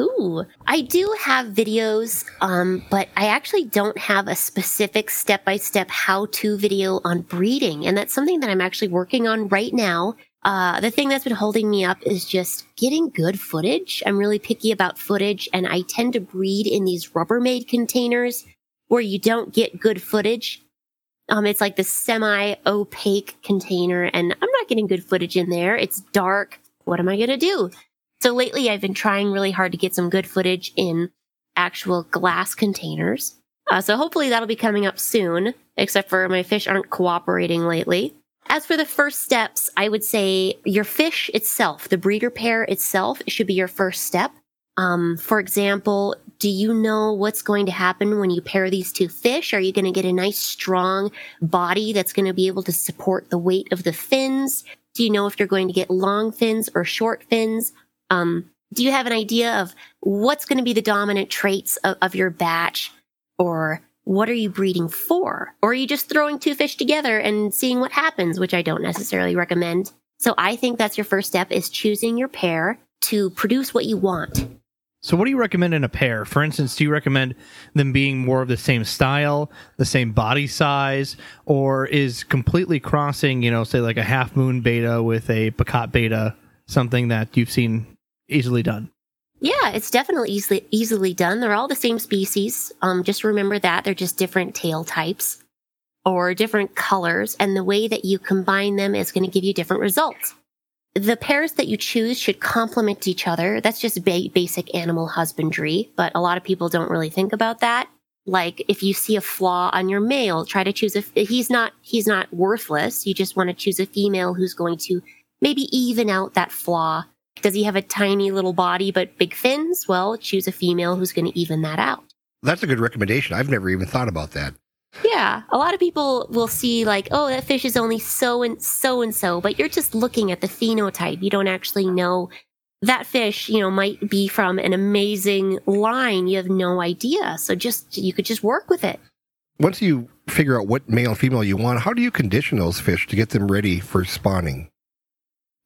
Ooh, I do have videos, um, but I actually don't have a specific step by step how to video on breeding. And that's something that I'm actually working on right now. Uh, the thing that's been holding me up is just getting good footage. I'm really picky about footage and I tend to breed in these Rubbermaid containers where you don't get good footage. Um, it's like this semi opaque container and I'm not getting good footage in there. It's dark. What am I going to do? So lately I've been trying really hard to get some good footage in actual glass containers. Uh, so hopefully that'll be coming up soon, except for my fish aren't cooperating lately. As for the first steps, I would say your fish itself, the breeder pair itself, should be your first step. Um, for example, do you know what's going to happen when you pair these two fish? Are you going to get a nice strong body that's going to be able to support the weight of the fins? Do you know if you're going to get long fins or short fins? Um, do you have an idea of what's going to be the dominant traits of, of your batch or what are you breeding for? Or are you just throwing two fish together and seeing what happens, which I don't necessarily recommend. So I think that's your first step is choosing your pair to produce what you want. So what do you recommend in a pair? For instance, do you recommend them being more of the same style, the same body size, or is completely crossing, you know, say like a half moon betta with a Picot betta something that you've seen easily done? Yeah, it's definitely easily easily done. They're all the same species. Um, just remember that they're just different tail types or different colors, and the way that you combine them is going to give you different results. The pairs that you choose should complement each other. That's just ba- basic animal husbandry, but a lot of people don't really think about that. Like if you see a flaw on your male, try to choose a. He's not. He's not worthless. You just want to choose a female who's going to maybe even out that flaw does he have a tiny little body but big fins? Well, choose a female who's going to even that out. that's a good recommendation. I've never even thought about that. Yeah, a lot of people will see like, oh, that fish is only so and so and so, but you're just looking at the phenotype. You don't actually know that fish, you know, might be from an amazing line. You have no idea. So just you could just work with it. Once you figure out what male and female you want, how do you condition those fish to get them ready for spawning?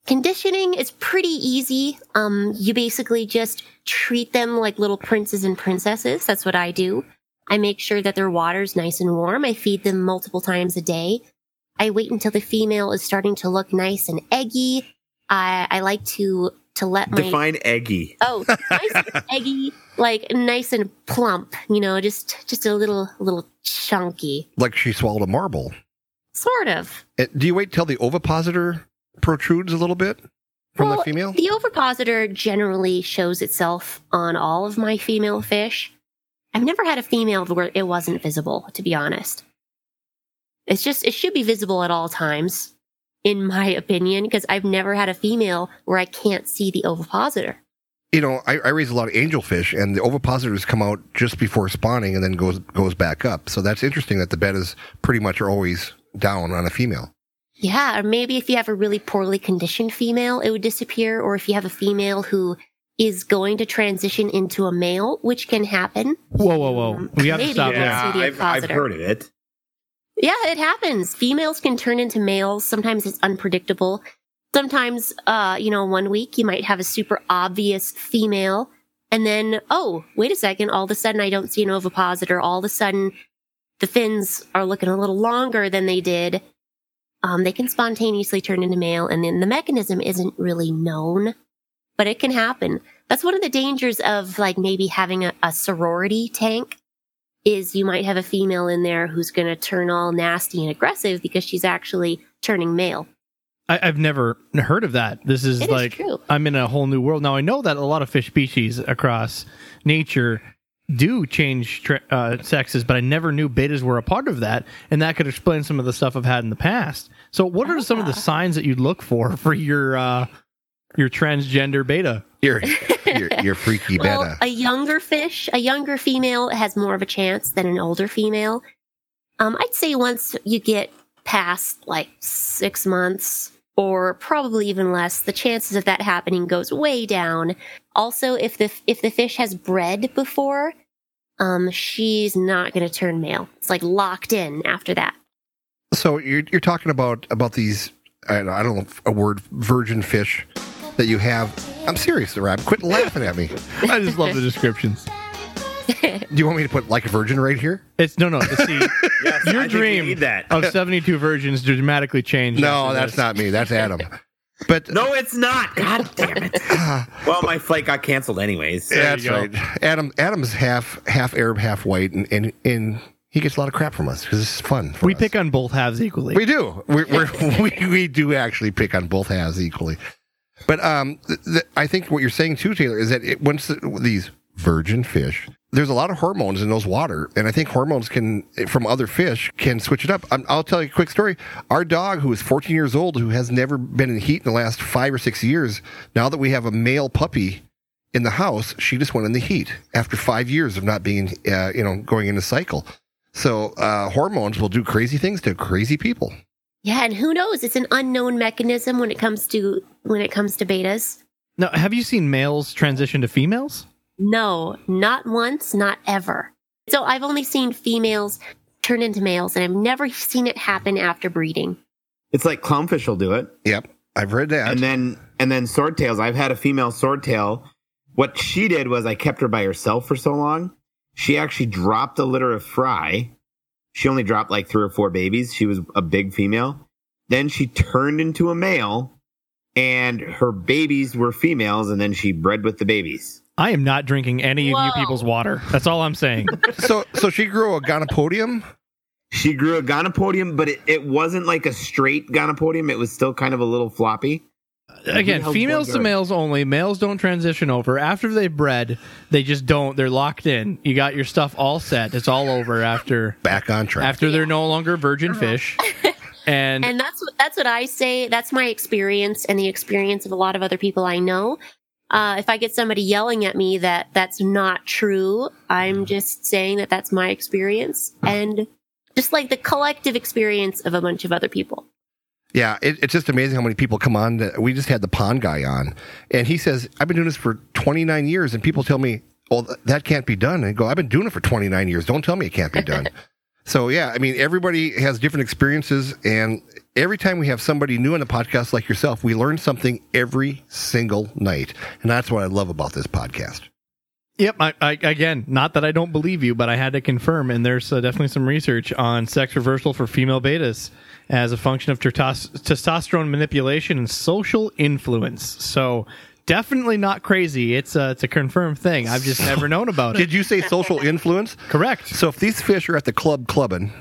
Conditioning is pretty easy. Um, you basically just treat them like little princes and princesses. That's what I do. I make sure that their water's nice and warm. I feed them multiple times a day. I wait until the female is starting to look nice and eggy. I, I like to to let my Define eggy. oh nice and eggy, like nice and plump. You know, just just a little little chunky, Like she swallowed a marble. sort of. Uh, Do you wait till the ovipositor protrudes a little bit from the female? The ovipositor generally shows itself on all of my female fish. I've never had a female where it wasn't visible, to be honest. It's just, it should be visible at all times, in my opinion, because I've never had a female where I can't see the ovipositor. you know, I, I raise a lot of angelfish, and the ovipositors come out just before spawning and then goes goes back up. So that's interesting that the bed is pretty much always down on a female. Yeah, or maybe if you have a really poorly conditioned female, it would disappear, or if you have a female who is going to transition into a male, which can happen. Whoa, whoa, whoa! We have to stop Yeah. there. The I've, I've heard of it. Yeah, it happens. Females can turn into males. Sometimes it's unpredictable. Sometimes, uh, you know, one week you might have a super obvious female, and then, oh, wait a second, all of a sudden I don't see an ovipositor. All of a sudden, the fins are looking a little longer than they did. Um, they can spontaneously turn into male, and then the mechanism isn't really known, but it can happen. That's one of the dangers of like maybe having a, a sorority tank is you might have a female in there who's going to turn all nasty and aggressive because she's actually turning male. I, I've never heard of that. This is It is like true. I'm in a whole new world now. I know that a lot of fish species across nature do change uh, sexes, but I never knew bettas were a part of that, and that could explain some of the stuff I've had in the past. So, what are some of the signs that you'd look for for your uh, your transgender betta? Your your, you're, you're freaky Well, betta. a younger fish, a younger female has more of a chance than an older female. Um, I'd say once you get past like six months or probably even less, the chances of that happening goes way down. Also, if the if the fish has bred before, um, she's not going to turn male. It's like locked in after that. So you're you're talking about about these I don't, know, I don't know a word virgin fish that you have. I'm serious, Rob. Quit laughing at me. I just love the descriptions. Do you want me to put like a virgin right here? It's no, no. See, Yes, your I dream need that. of 72 virgins dramatically changed. No, that's this. not me. That's Adam. But No, it's not. God damn it. Ah. well, my flight got canceled anyways. so- that's right. Adam Adam's half half Arab, half white, and and, and he gets a lot of crap from us because it's fun. for We us. pick on both halves equally. We do. We're, we're, we we do actually pick on both halves equally. But um, th- th- I think what you're saying too, Taylor, is that it, once the, these virgin fish, there's a lot of hormones in those water, and I think hormones can from other fish can switch it up. i I'll tell you a quick story. Our dog, who is 14 years old, who has never been in heat in the last five or six years, now that we have a male puppy in the house, she just went in the heat after five years of not being, uh, you know, going in a cycle. So uh, hormones will do crazy things to crazy people. Yeah, and who knows? It's an unknown mechanism when it comes to when it comes to bettas. Now, have you seen males transition to females? No, not once, not ever. So I've only seen females turn into males, and I've never seen it happen after breeding. It's like clownfish will do it. Yep, I've read that. and then and then swordtails. I've had a female swordtail. What she did was I kept her by herself for so long. She actually dropped a litter of fry. She only dropped like three or four babies. She was a big female. Then she turned into a male, and her babies were females. And then she bred with the babies. I am not drinking any of you people's water. That's all I'm saying. so, so she grew a gonopodium. She grew a gonopodium, but it, it wasn't like a straight gonopodium. It was still kind of a little floppy. Again, females to males only. Males don't transition over. After they've bred, they just don't. They're locked in. You got your stuff all set. It's all over after Back on track. after they're no longer virgin fish. And, And that's what that's what I say. That's my experience and the experience of a lot of other people I know. Uh, if I get somebody yelling at me that that's not true, I'm just saying that that's my experience and just like the collective experience of a bunch of other people. Yeah, it, it's just amazing how many people come on. That, we just had the pond guy on, and he says, "I've been doing this for 29 years," and people tell me, "Well, th- that can't be done." And I go, "I've been doing it for 29 years. Don't tell me it can't be done." so yeah, I mean, everybody has different experiences, and every time we have somebody new on the podcast like yourself, we learn something every single night, and that's what I love about this podcast. Yep. I, I, again, not that I don't believe you, but I had to confirm, and there's uh, definitely some research on sex reversal for female betas as a function of tertos- testosterone manipulation and social influence. So definitely not crazy. It's a, it's a confirmed thing. I've just never known about it. Did you say social influence? Correct. So if these fish are at the club clubbing,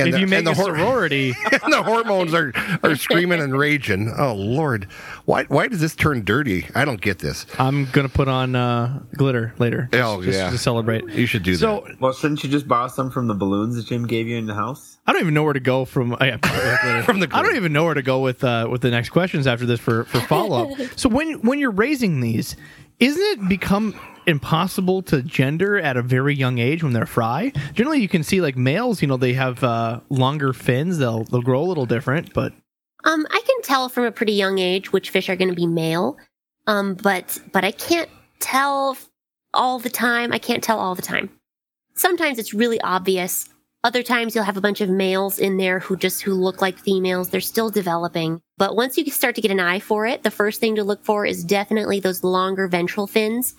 and if the, you make and the a hor- sorority, and the hormones are, are screaming and raging. Oh Lord, why why does this turn dirty? I don't get this. I'm gonna put on uh, glitter later. just- Oh, just yeah. to celebrate. You should do So that. Well, shouldn't you just borrow some from the balloons that Jim gave you in the house? I don't even know where to go from. Oh, yeah. From the I don't even know where to go with uh, with the next questions after this for for follow up. so when when you're raising these, isn't it become impossible to gender at a very young age when they're fry? Generally, you can see like males. You know, they have uh, longer fins. They'll they'll grow a little different, but Um, I can tell from a pretty young age which fish are going to be male. Um, but but I can't tell all the time. I can't tell all the time. Sometimes it's really obvious. Other times you'll have a bunch of males in there who just who look like females. They're still developing. But once you start to get an eye for it, the first thing to look for is definitely those longer ventral fins.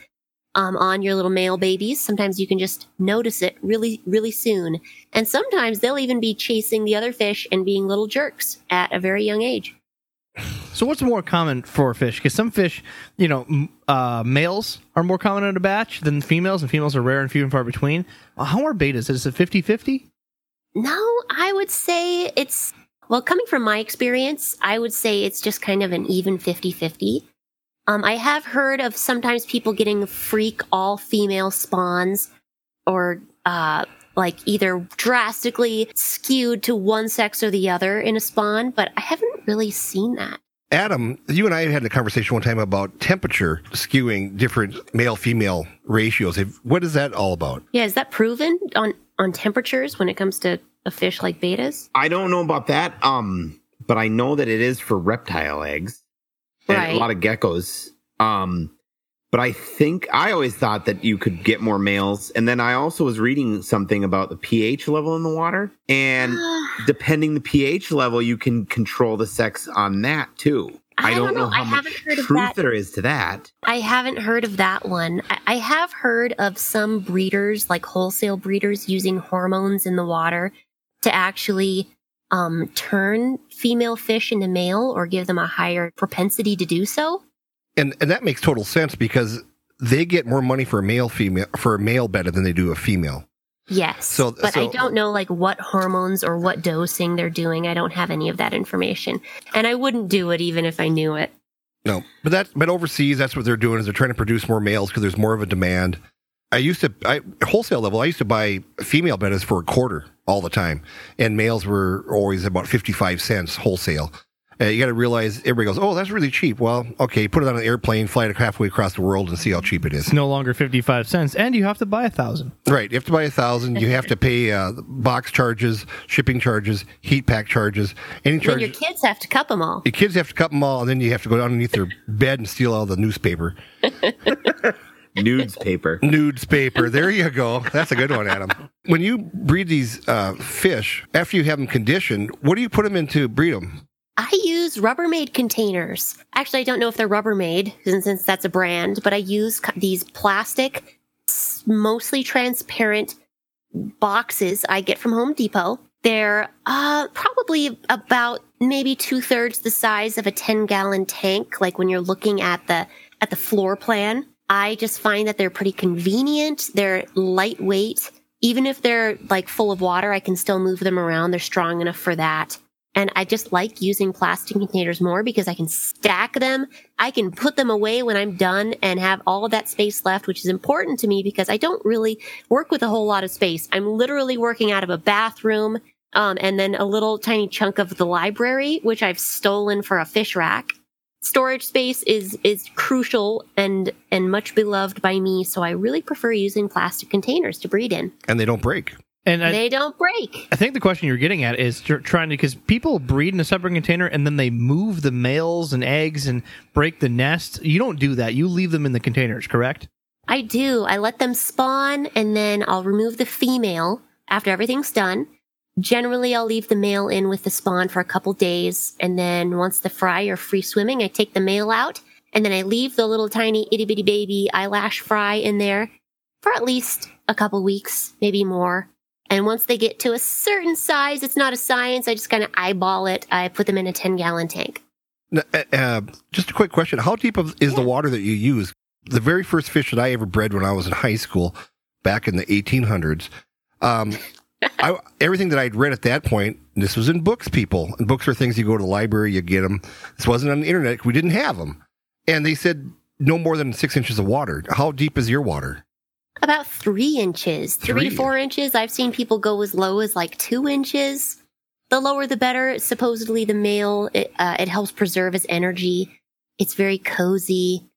um, on your little male babies. Sometimes you can just notice it really, really soon. And sometimes they'll even be chasing the other fish and being little jerks at a very young age. So what's more common for fish? Because some fish, you know, uh, males are more common in a batch than females, and females are rare and few and far between. How are bettas? Is it 50-50? No, I would say it's, well, coming from my experience, I would say it's just kind of an even 50 50. Um, I have heard of sometimes people getting freak all female spawns or, uh, like either drastically skewed to one sex or the other in a spawn, but I haven't really seen that. Adam, you and I had a conversation one time about temperature skewing different male female ratios. What is that all about? Yeah, is that proven on, on temperatures when it comes to a fish like betas? I don't know about that, um, but I know that it is for reptile eggs and Right. a lot of geckos. Um, but I think I always thought that you could get more males, and then I also was reading something about the pH level in the water, and depending the pH level, you can control the sex on that too. I don't know. how I much haven't heard of truth that. there is to that. I haven't heard of that one. I, I have heard of some breeders, like wholesale breeders, using hormones in the water to actually um, turn female fish into male or give them a higher propensity to do so. And and that makes total sense because they get more money for a male female for a male betta than they do a female. Yes. So- but I don't know like what hormones or what dosing they're doing. I don't have any of that information. And I wouldn't do it even if I knew it. No, but that but overseas, that's what they're doing is they're trying to produce more males because there's more of a demand. I used to, I wholesale level. I used to buy female bettas for a quarter all the time, and males were always about fifty five cents wholesale. Uh, you got to realize everybody goes, "Oh, that's really cheap." Well, okay, put it on an airplane, fly it halfway across the world, and see how cheap it is. It's no longer 55 cents, and you have to buy a thousand. Right, you have to buy a thousand. You have to pay uh, box charges, shipping charges, heat pack charges, any Then your kids have to cup them all. Your kids have to cut them all, and then you have to go underneath their bed and steal all the newspaper. Nudes paper. Nudes paper. There you go. That's a good one, Adam. When you breed these uh, fish, after you have them conditioned, what do you put them into breed them? I use Rubbermaid containers. Actually, I don't know if they're Rubbermaid since, that's a brand, but I use these plastic, mostly transparent boxes I get from Home Depot. They're uh, probably about maybe two thirds the size of a 10 gallon tank. Like when you're looking at the, at the floor plan, I just find that they're pretty convenient. They're lightweight. Even if they're like full of water, I can still move them around. They're strong enough for that. And I just like using plastic containers more because I can stack them. I can put them away when I'm done and have all of that space left, which is important to me because I don't really work with a whole lot of space. I'm literally working out of a bathroom, um, and then a little tiny chunk of the library, which I've stolen for a fish rack. Storage space is, is crucial and, and much beloved by me. So I really prefer using plastic containers to breed in. And they don't break. And I, They don't break. I think the question you're getting at is trying to because people breed in a separate container and then they move the males and eggs and break the nest. You don't do that. You leave them in the containers, correct? I do. I let them spawn and then I'll remove the female after everything's done. Generally, I'll leave the male in with the spawn for a couple days. And then once the fry are free swimming, I take the male out and then I leave the little tiny itty bitty baby eyelash fry in there for at least a couple weeks, maybe more. And once they get to a certain size, it's not a science. I just kind of eyeball it. I put them in a 10 gallon tank. Uh, uh, just a quick question: How deep of, is the water that you use? The very first fish that I ever bred when I was in high school, back in the 1800s. Um, I, everything that I'd read at that point, this was in books. People, and books are things you go to the library, you get them. This wasn't on the internet. We didn't have them, and they said no more than six inches of water. How deep is your water? About three inches, three, Three. to four inches. I've seen people go as low as like two inches. The lower the better. Supposedly, the male it, uh, it helps preserve his energy. It's very cozy.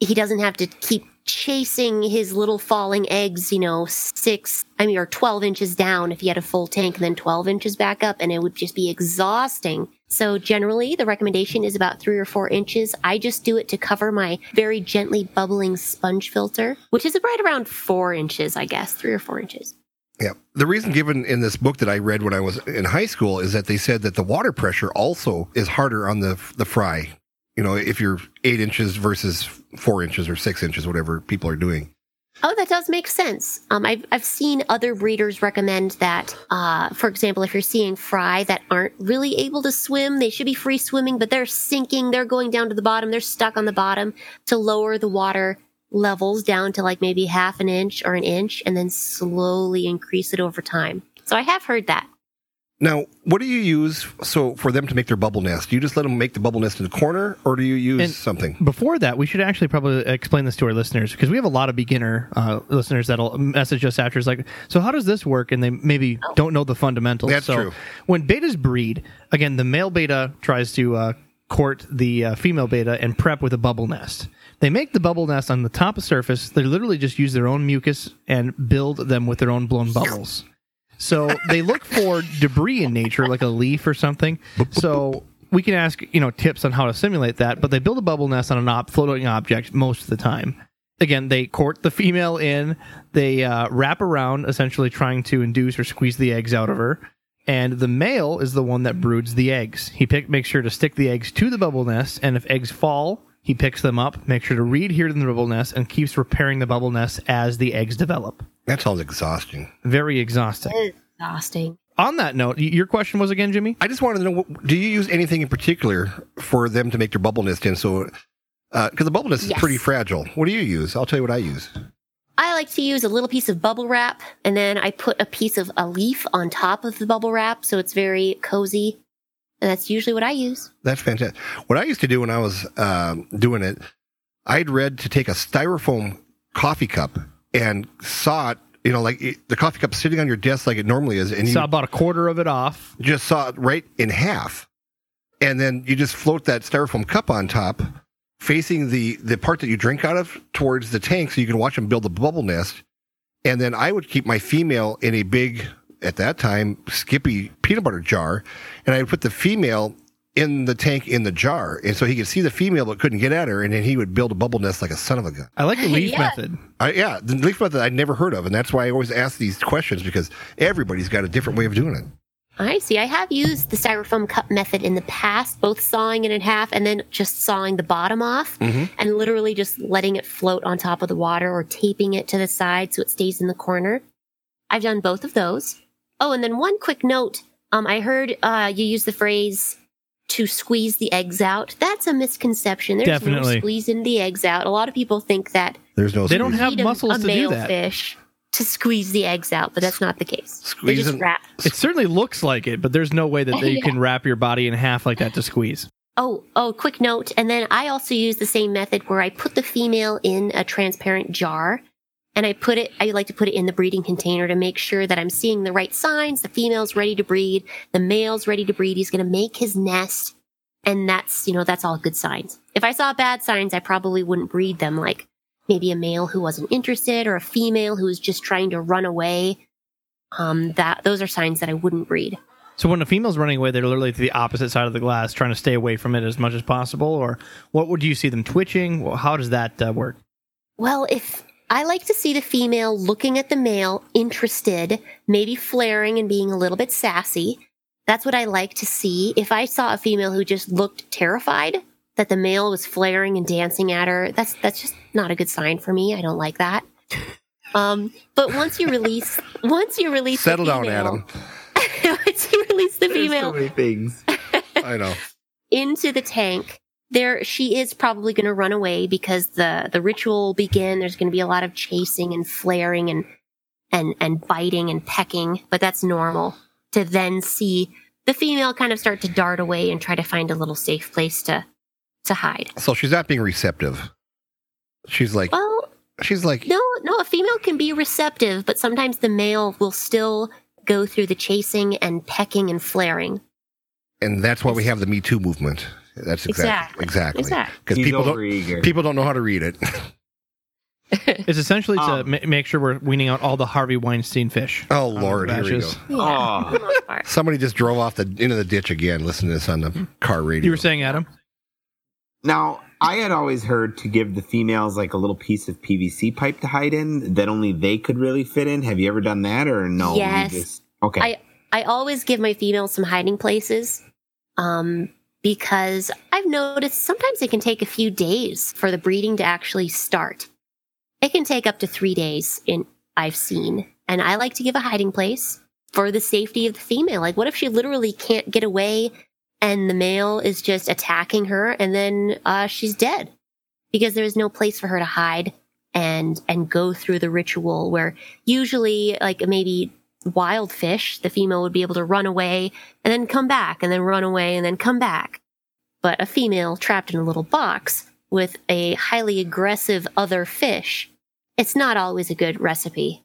He doesn't have to keep chasing his little falling eggs. You know, six, I mean, or twelve inches down if he had a full tank, and then twelve inches back up, and it would just be exhausting. So generally, the recommendation is about three or four inches. I just do it to cover my very gently bubbling sponge filter, which is right around four inches, I guess, three or four inches. Yeah. The reason given in this book that I read when I was in high school is that they said that the water pressure also is harder on the the fry You know, if you're eight inches versus four inches or six inches, whatever people are doing. Oh, that does make sense. Um, I've I've seen other breeders recommend that. Uh, for example, if you're seeing fry that aren't really able to swim, they should be free swimming, but they're sinking. They're going down to the bottom. They're stuck on the bottom to lower the water levels down to like maybe half an inch or an inch, and then slowly increase it over time. So I have heard that. Now, what do you use so for them to make their bubble nest? Do you just let them make the bubble nest in the corner, or do you use And- something? Before that, we should actually probably explain this to our listeners because we have a lot of beginner uh, listeners that'll message us after. It's like, so how does this work? And they maybe don't know the fundamentals. That's so true. When bettas breed, again, the male betta tries to uh, court the uh, female betta and prep with a bubble nest. They make the bubble nest on the top of surface. They literally just use their own mucus and build them with their own blown bubbles. So they look for debris in nature, like a leaf or something. So we can ask, you know, tips on how to simulate that. But they build a bubble nest on an op- floating object most of the time. Again, they court the female in. They uh, wrap around, essentially trying to induce or squeeze the eggs out of her. And the male is the one that broods the eggs. He pick, makes sure to stick the eggs to the bubble nest, and if eggs fall, he picks them up, makes sure to read here in the bubble nest, and keeps repairing the bubble nest as the eggs develop. That sounds exhausting. Very exhausting. Exhausting. On that note, your question was again, Jimmy? I just wanted to know: do you use anything in particular for them to make their bubble nest in? So, because the bubble nest is pretty fragile. What do you use? I'll tell you what I use. I like to use a little piece of bubble wrap and then I put a piece of a leaf on top of the bubble wrap so it's very cozy. And that's usually what I use. That's fantastic. What I used to do when I was um, doing it, I'd read to take a styrofoam coffee cup and saw it. You know, like it, the coffee cup sitting on your desk like it normally is, and you Saw about a quarter of it off. just saw it right in half, and then you just float that styrofoam cup on top, facing the the part that you drink out of towards the tank, so you can watch them build a bubble nest. And then I would keep my female in a big, at that time, Skippy peanut butter jar, and I would put the female in the tank in the jar, and so he could see the female but couldn't get at her, and then he would build a bubble nest like a son of a gun. I like the leaf Yeah. method. I, yeah, the leaf method I'd never heard of, and that's why I always ask these questions because everybody's got a different way of doing it. I see. I have used the styrofoam cup method in the past, both sawing it in half and then just sawing the bottom off and literally just letting it float on top of the water or taping it to the side so it stays in the corner. I've done both of those. Oh, and then one quick note. Um, I heard uh, you use the phrase to squeeze the eggs out. That's a misconception. There's Definitely. no squeezing the eggs out. A lot of people think that There's no They don't have you need a- muscles a, to do male that. fish to squeeze the eggs out, but that's not the case. They just wrap. It certainly looks like it, but there's no way that they Yeah. can wrap your body in half like that to squeeze. Oh, oh, quick note. And then I also use the same method where I put the female in a transparent jar and I put it, I like to put it in the breeding container to make sure that I'm seeing the right signs. The female's ready to breed. The male's ready to breed. He's going to make his nest. And that's, you know, that's all good signs. If I saw bad signs, I probably wouldn't breed them like maybe a male who wasn't interested or a female who was just trying to run away. Um, that, those are signs that I wouldn't breed. So when a female's running away, they're literally to the opposite side of the glass, trying to stay away from it as much as possible. Or what would you see them twitching? Well, how does that uh, work? Well, if I like to see the female looking at the male, interested, maybe flaring and being a little bit sassy. That's what I like to see. If I saw a female who just looked terrified that the male was flaring and dancing at her, that's that's just not a good sign for me. I don't like that. Um, but once you release, once you release, the Settle down, Adam. once you release the There's female so many things. I know. into the tank there she is probably going to run away because the the ritual will begin. There's going to be a lot of chasing and flaring and and and biting and pecking but that's normal. To then see the female kind of start to dart away and try to find a little safe place to to hide. So she's not being receptive. She's like, well she's like, no no a female can be receptive but sometimes the male will still go through the chasing and pecking and flaring. And that's why we have the Me Too movement. That's exactly Exactly. exactly Exactly. because people don't overeager. people don't know how to read it. It's essentially to Um, ma- make sure we're weaning out all the Harvey Weinstein fish. Oh Lord, here we go. yeah, Oh. for the most part. Somebody just drove off the into the ditch again. Listen to this on the car radio. You were saying, Adam? Now, I had always heard to give the females like a little piece of PVC pipe to hide in that only they could really fit in. Have you ever done that or no? Yes. just- okay. I I always give my females some hiding places. Um, because I've noticed sometimes it can take a few days for the breeding to actually start. It can take up to three days in I've seen. And I like to give a hiding place for the safety of the female. Like what if she literally can't get away and the male is just attacking her and then uh, she's dead because there's no place for her to hide and and go through the ritual where usually like maybe wild fish the female would be able to run away and then come back and then run away and then come back but a female trapped in a little box with a highly aggressive other fish it's not always a good recipe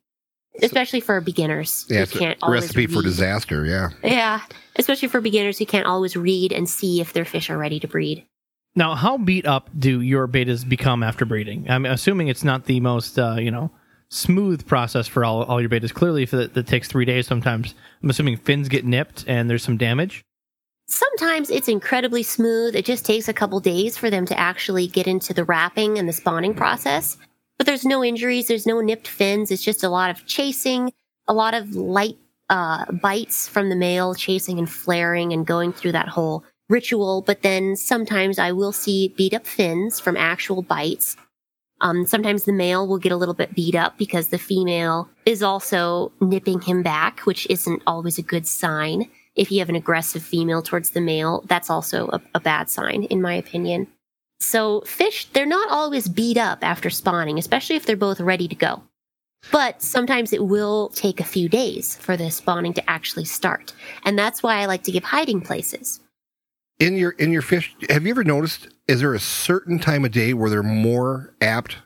especially for beginners Yeah, who it's can't a always recipe for disaster. Yeah. yeah especially for beginners who can't always read and see if their fish are ready to breed Now, how beat up do your bettas become after breeding? I'm assuming it's not the most, uh, you know, smooth process for all, all your bettas. Clearly, if it, it takes three days sometimes, I'm assuming fins get nipped and there's some damage. Sometimes it's incredibly smooth. It just takes a couple days for them to actually get into the wrapping and the spawning process. But there's no injuries, there's no nipped fins. It's just a lot of chasing, a lot of light uh, bites from the male, chasing and flaring and going through that whole ritual. But then sometimes I will see beat up fins from actual bites. Um, sometimes the male will get a little bit beat up because the female is also nipping him back, which isn't always a good sign if you have an aggressive female towards the male, that's also a, a, bad sign, in my opinion. So, fish, they're not always beat up after spawning, especially if they're both ready to go. But sometimes it will take a few days for the spawning to actually start. And that's why I like to give hiding places. In your in your fish, have you ever noticed? Is there a certain time of day where they're more apt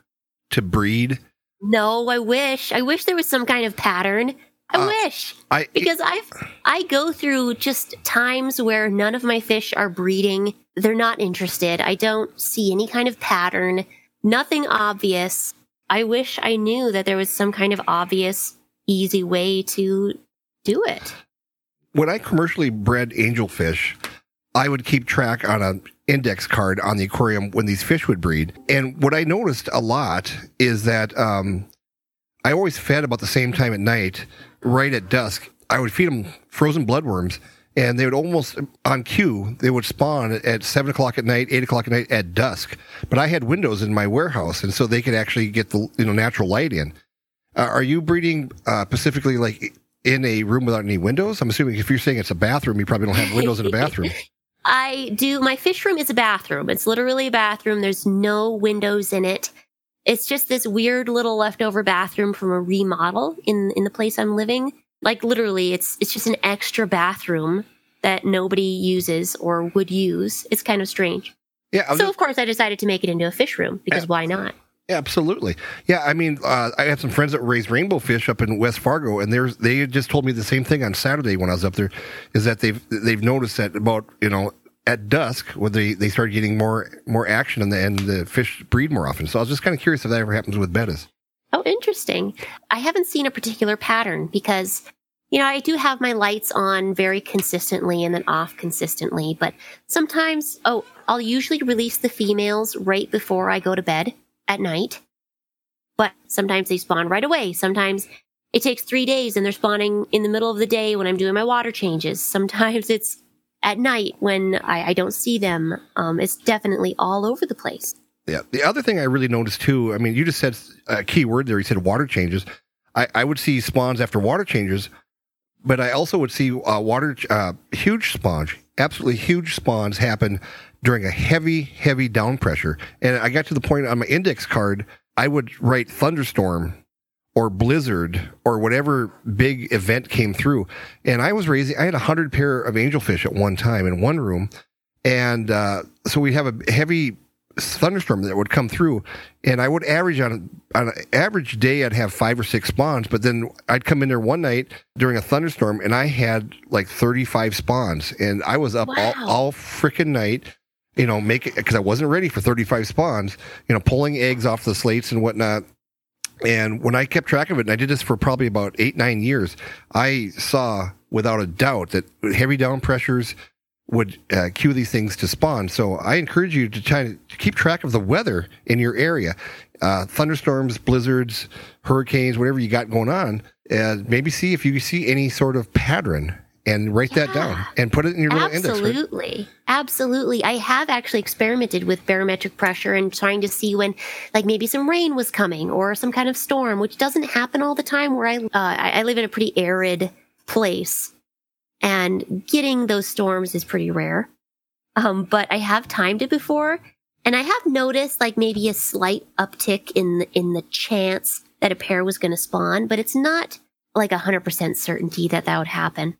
to breed? No, I wish. I wish there was some kind of pattern. I Uh, wish. I because I've I go through just times where none of my fish are breeding. They're not interested. I don't see any kind of pattern, nothing obvious. I wish I knew that there was some kind of obvious, easy way to do it. when I commercially bred angelfish, I would keep track on an index card on the aquarium when these fish would breed. And what I noticed a lot is that um, I always fed about the same time at night, right at dusk. I would feed them frozen bloodworms, and they would almost on cue they would spawn at seven o'clock at night, eight o'clock at night at dusk. But I had windows in my warehouse, and so they could actually get the you know natural light in. Uh, are you breeding uh, specifically like in a room without any windows? I'm assuming if you're saying it's a bathroom, you probably don't have windows in a bathroom. I do. My fish room is a bathroom. It's literally a bathroom. There's no windows in it. It's just this weird little leftover bathroom from a remodel in in the place I'm living. Like literally, it's it's just an extra bathroom that nobody uses or would use. It's kind of strange. Yeah, I was So just- of course, I decided to make it into a fish room because why not? Absolutely. Yeah, I mean, uh, I have some friends that raise rainbow fish up in West Fargo, and there's they just told me the same thing on Saturday when I was up there, is that they've they've noticed that about you know at dusk when they they start getting more more action and the and the fish breed more often. So I was just kind of curious if that ever happens with bettas. Oh, interesting. I haven't seen a particular pattern because, you know, I do have my lights on very consistently and then off consistently, but sometimes, oh, I'll usually release the females right before I go to bed at night. But sometimes they spawn right away. Sometimes it takes three days and they're spawning in the middle of the day when I'm doing my water changes. Sometimes it's at night when I, I don't see them. Um, it's definitely all over the place. Yeah. The other thing I really noticed too, I mean, you just said a key word there. You said water changes. I, I would see spawns after water changes, but I also would see uh, water, uh, huge spawns, absolutely huge spawns happen during a heavy, heavy down pressure. And I got to the point on my index card, I would write thunderstorm or blizzard or whatever big event came through. And I was raising, I had a hundred pair of angelfish at one time in one room. And uh, so we'd have a heavy thunderstorm that would come through, and I would average on on an average day I'd have five or six spawns, but then I'd come in there one night during a thunderstorm and I had like thirty five spawns, and I was up Wow. all all freaking night. You know, make it because I wasn't ready for 35 spawns, you know, pulling eggs off the slates and whatnot. And when I kept track of it, and I did this for probably about eight, nine years, I saw without a doubt that heavy down pressures would uh, cue these things to spawn. So I encourage you to try to keep track of the weather in your area. Uh, thunderstorms, blizzards, hurricanes, whatever you got going on, and maybe see if you see any sort of pattern and write that down and put it in your little index. Right? Absolutely. Absolutely. I have actually experimented with barometric pressure and trying to see when, like, maybe some rain was coming or some kind of storm, which doesn't happen all the time where I, uh, I I live in a pretty arid place and getting those storms is pretty rare. Um, but I have timed it before and I have noticed like maybe a slight uptick in the, in the chance that a pair was going to spawn, but it's not like a hundred percent certainty that that would happen.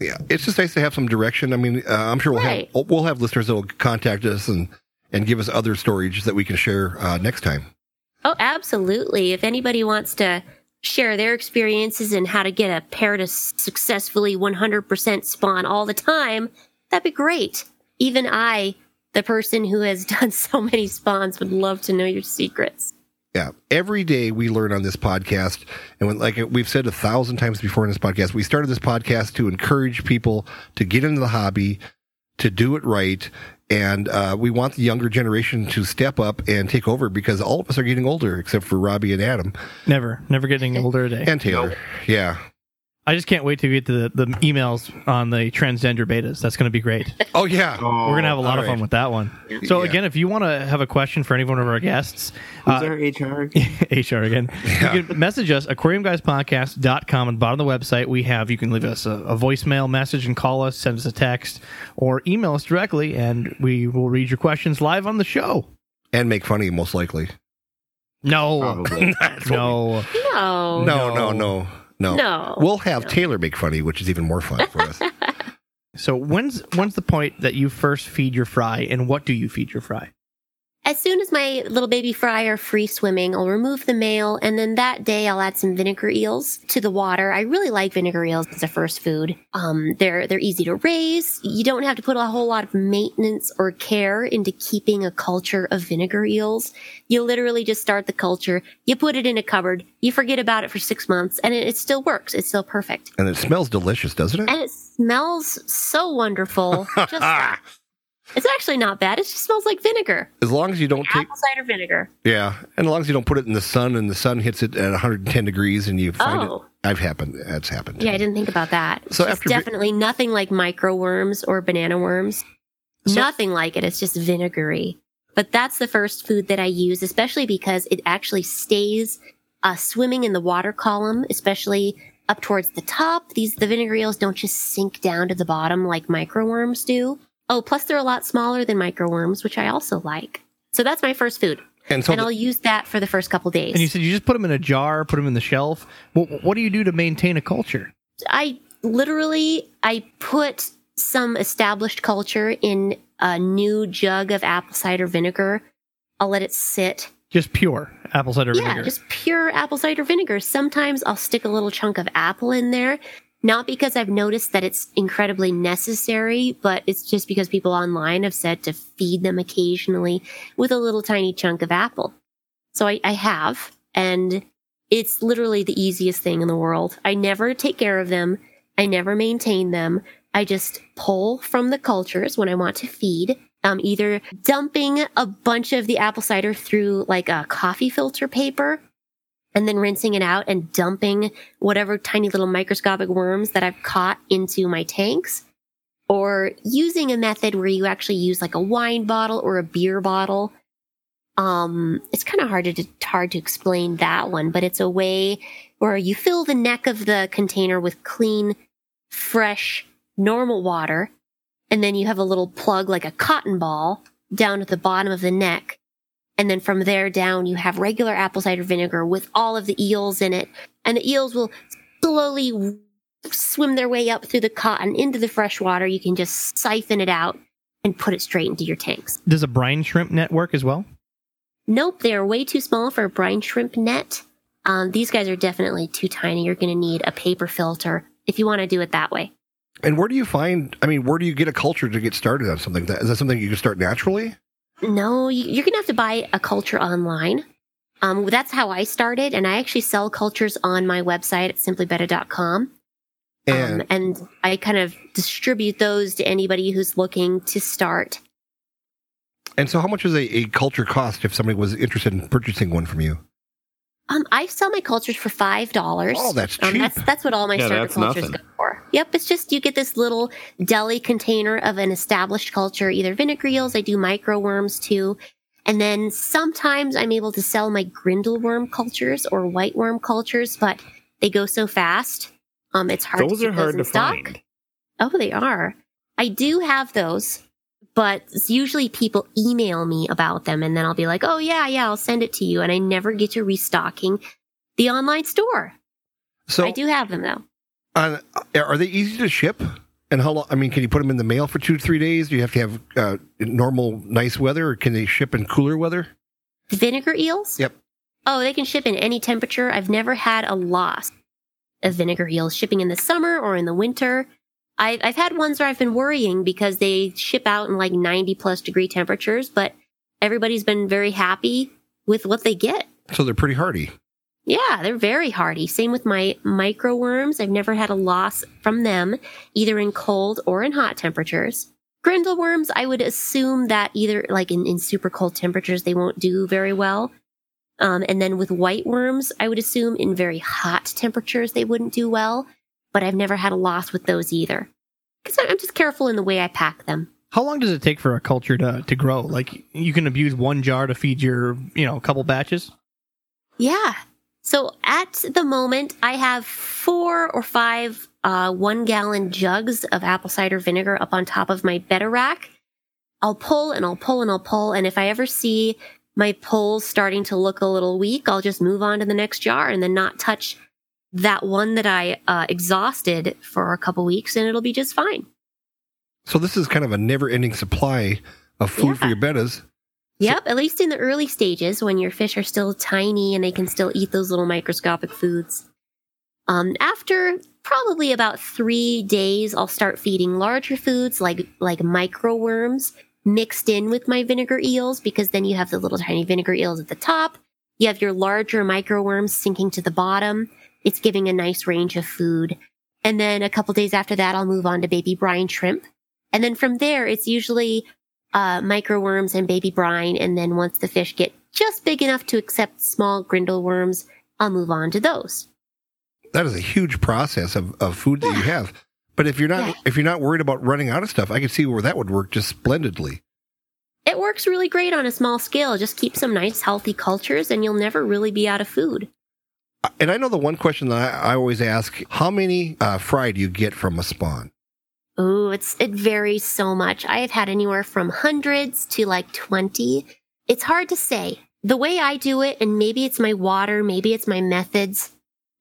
Yeah, it's just nice to have some direction. I mean, uh, I'm sure we'll Right. have we'll have listeners that will contact us and and give us other stories that we can share uh, next time. Oh, absolutely. If anybody wants to share their experiences and how to get a pair to successfully 100% spawn all the time, that'd be great. Even I, the person who has done so many spawns, would love to know your secrets. Yeah, every day we learn on this podcast, and when, like we've said a thousand times before in this podcast, we started this podcast to encourage people to get into the hobby, to do it right, and uh, we want the younger generation to step up and take over because all of us are getting older, except for Robbie and Adam Never, never getting older a day. and Taylor. Yeah. I just can't wait to get to the, the emails on the transgender bettas. That's going to be great. Oh yeah. Oh, We're going to have a lot all of fun right. with that one. So, Yeah. again, if you want to have a question for any one of our guests, Who's uh, our HR? HR again. You can message us, aquariumguyspodcast.com. On the bottom of the website, we have, you can leave us a, a voicemail message and call us, send us a text, or email us directly, and we will read your questions live on the show. And make fun of you, most likely. No, Probably. no. No. No, no, no, no. No. We'll have Taylor make funny, which is even more fun for us. So, when's when's the point that you first feed your fry, and what do you feed your fry? As soon as my little baby fry are free swimming, I'll remove the male, and then that day I'll add some vinegar eels to the water. I really like vinegar eels as a first food. Um, they're they're easy to raise. You don't have to put a whole lot of maintenance or care into keeping a culture of vinegar eels. You literally just start the culture, you put it in a cupboard, you forget about it for six months, and it, it still works. It's still perfect, and it smells delicious, doesn't it? and it smells so wonderful. Just it's actually not bad. It just smells like vinegar, As long as you don't take apple cider vinegar. Yeah, and as long as you don't put it in the sun and the sun hits it at 110 degrees and you find Oh. it, I've happened. That's happened. Yeah, I didn't think about that. So So after after vi- definitely nothing like micro worms or banana worms. So- nothing like it. It's just vinegary. But that's the first food that I use, especially because it actually stays uh, swimming in the water column, especially up towards the top. These the vinegar eels don't just sink down to the bottom like micro worms do. Oh, plus they're a lot smaller than microworms, which I also like. So that's my first food, And so and the- I'll use that for the first couple days. And you said you just put them in a jar, put them in the shelf. What, what do you do to maintain a culture? I literally I put some established culture in a new jug of apple cider vinegar. I'll let it sit. Just pure apple cider Yeah, vinegar. just pure apple cider vinegar. Sometimes I'll stick a little chunk of apple in there. Not because I've noticed that it's incredibly necessary, but it's just because people online have said to feed them occasionally with a little tiny chunk of apple. So I, I have, and it's literally the easiest thing in the world. I never take care of them. I never maintain them. I just pull from the cultures when I want to feed. Um, either dumping a bunch of the apple cider through like a coffee filter paper and then rinsing it out and dumping whatever tiny little microscopic worms that I've caught into my tanks or using a method where you actually use like a wine bottle or a beer bottle. Um, it's kind of hard to, hard to explain that one, but it's a way where you fill the neck of the container with clean, fresh, normal water. And then you have a little plug like a cotton ball down at the bottom of the neck. And then from there down, you have regular apple cider vinegar with all of the eels in it. And the eels will slowly swim their way up through the cotton into the fresh water. You can just siphon it out and put it straight into your tanks. Does a brine shrimp net work as well? Nope, they are way too small for a brine shrimp net. Um, these guys are definitely too tiny. You're going to need a paper filter if you want to do it that way. and where do you find? I mean, where do you get a culture to get started on something? That is that something you can start naturally? No, you- you're going to have to buy a culture online. Um, that's how I started, and I actually sell cultures on my website at simplybetta.com. And um, and I kind of distribute those to anybody who's looking to start. and so, how much does a, a culture cost if somebody was interested in purchasing one from you? Um, I sell my cultures for five dollars. Oh, that's Um, cheap. that's that's what all my Yeah, starter cultures nothing. go for. Yep, it's just you get this little deli container of an established culture, either vinegar eels, I do micro worms too. And then sometimes I'm able to sell my grindal worm cultures or white worm cultures, but they go so fast. Um, it's hard Those to are keep hard those in to stock. find. Oh, they are. I do have those, but usually people email me about them and then I'll be like, oh yeah, yeah, I'll send it to you. And I never get to restocking the online store. So, I do have them though. on, are they easy to ship? And how long? I mean, can you put them in the mail for two to three days? Do you have to have uh, normal, nice weather, or can they ship in cooler weather? The vinegar eels? Yep. Oh, they can ship in any temperature. I've never had a loss of vinegar eels shipping in the summer or in the winter. I've, I've had ones where I've been worrying because they ship out in like 90 plus degree temperatures, but everybody's been very happy with what they get. So they're pretty hardy. Yeah, they're very hardy. Same with my micro worms. I've never had a loss from them, either in cold or in hot temperatures. Grindal worms, I would assume that either like in, in super cold temperatures, they won't do very well. Um, and then with white worms, I would assume in very hot temperatures, they wouldn't do well. But I've never had a loss with those either. Because I'm just careful in the way I pack them. How long does it take for a culture to, to grow? Like you can abuse one jar to feed your, you know, a couple batches? Yeah. So at the moment, I have four or five uh, one gallon jugs of apple cider vinegar up on top of my bed rack. I'll pull and I'll pull and I'll pull. And if I ever see my pulls starting to look a little weak, I'll just move on to the next jar and then not touch that one that I uh, exhausted for a couple weeks and it'll be just fine. So this is kind of a never-ending supply of food for your bettas. Yep, at least in the early stages when your fish are still tiny and they can still eat those little microscopic foods. Um, after probably about three days, I'll start feeding larger foods like like micro worms mixed in with my vinegar eels because then you have the little tiny vinegar eels at the top. You have your larger micro worms sinking to the bottom. It's giving a nice range of food. And then a couple days after that, I'll move on to baby brine shrimp. And then from there, it's usually uh, micro worms and baby brine. And then once the fish get just big enough to accept small grindal worms, I'll move on to those. That is a huge process of, of food that you have. But if you're not Yeah. if you're not worried about running out of stuff, I can see where that would work just splendidly. It works really great on a small scale. Just keep some nice, healthy cultures, and you'll never really be out of food. And I know the one question that I, I always ask: How many uh, fry do you get from a spawn? Ooh, it's it varies so much. I have had anywhere from hundreds to like twenty. It's hard to say. The way I do it, and maybe it's my water, maybe it's my methods.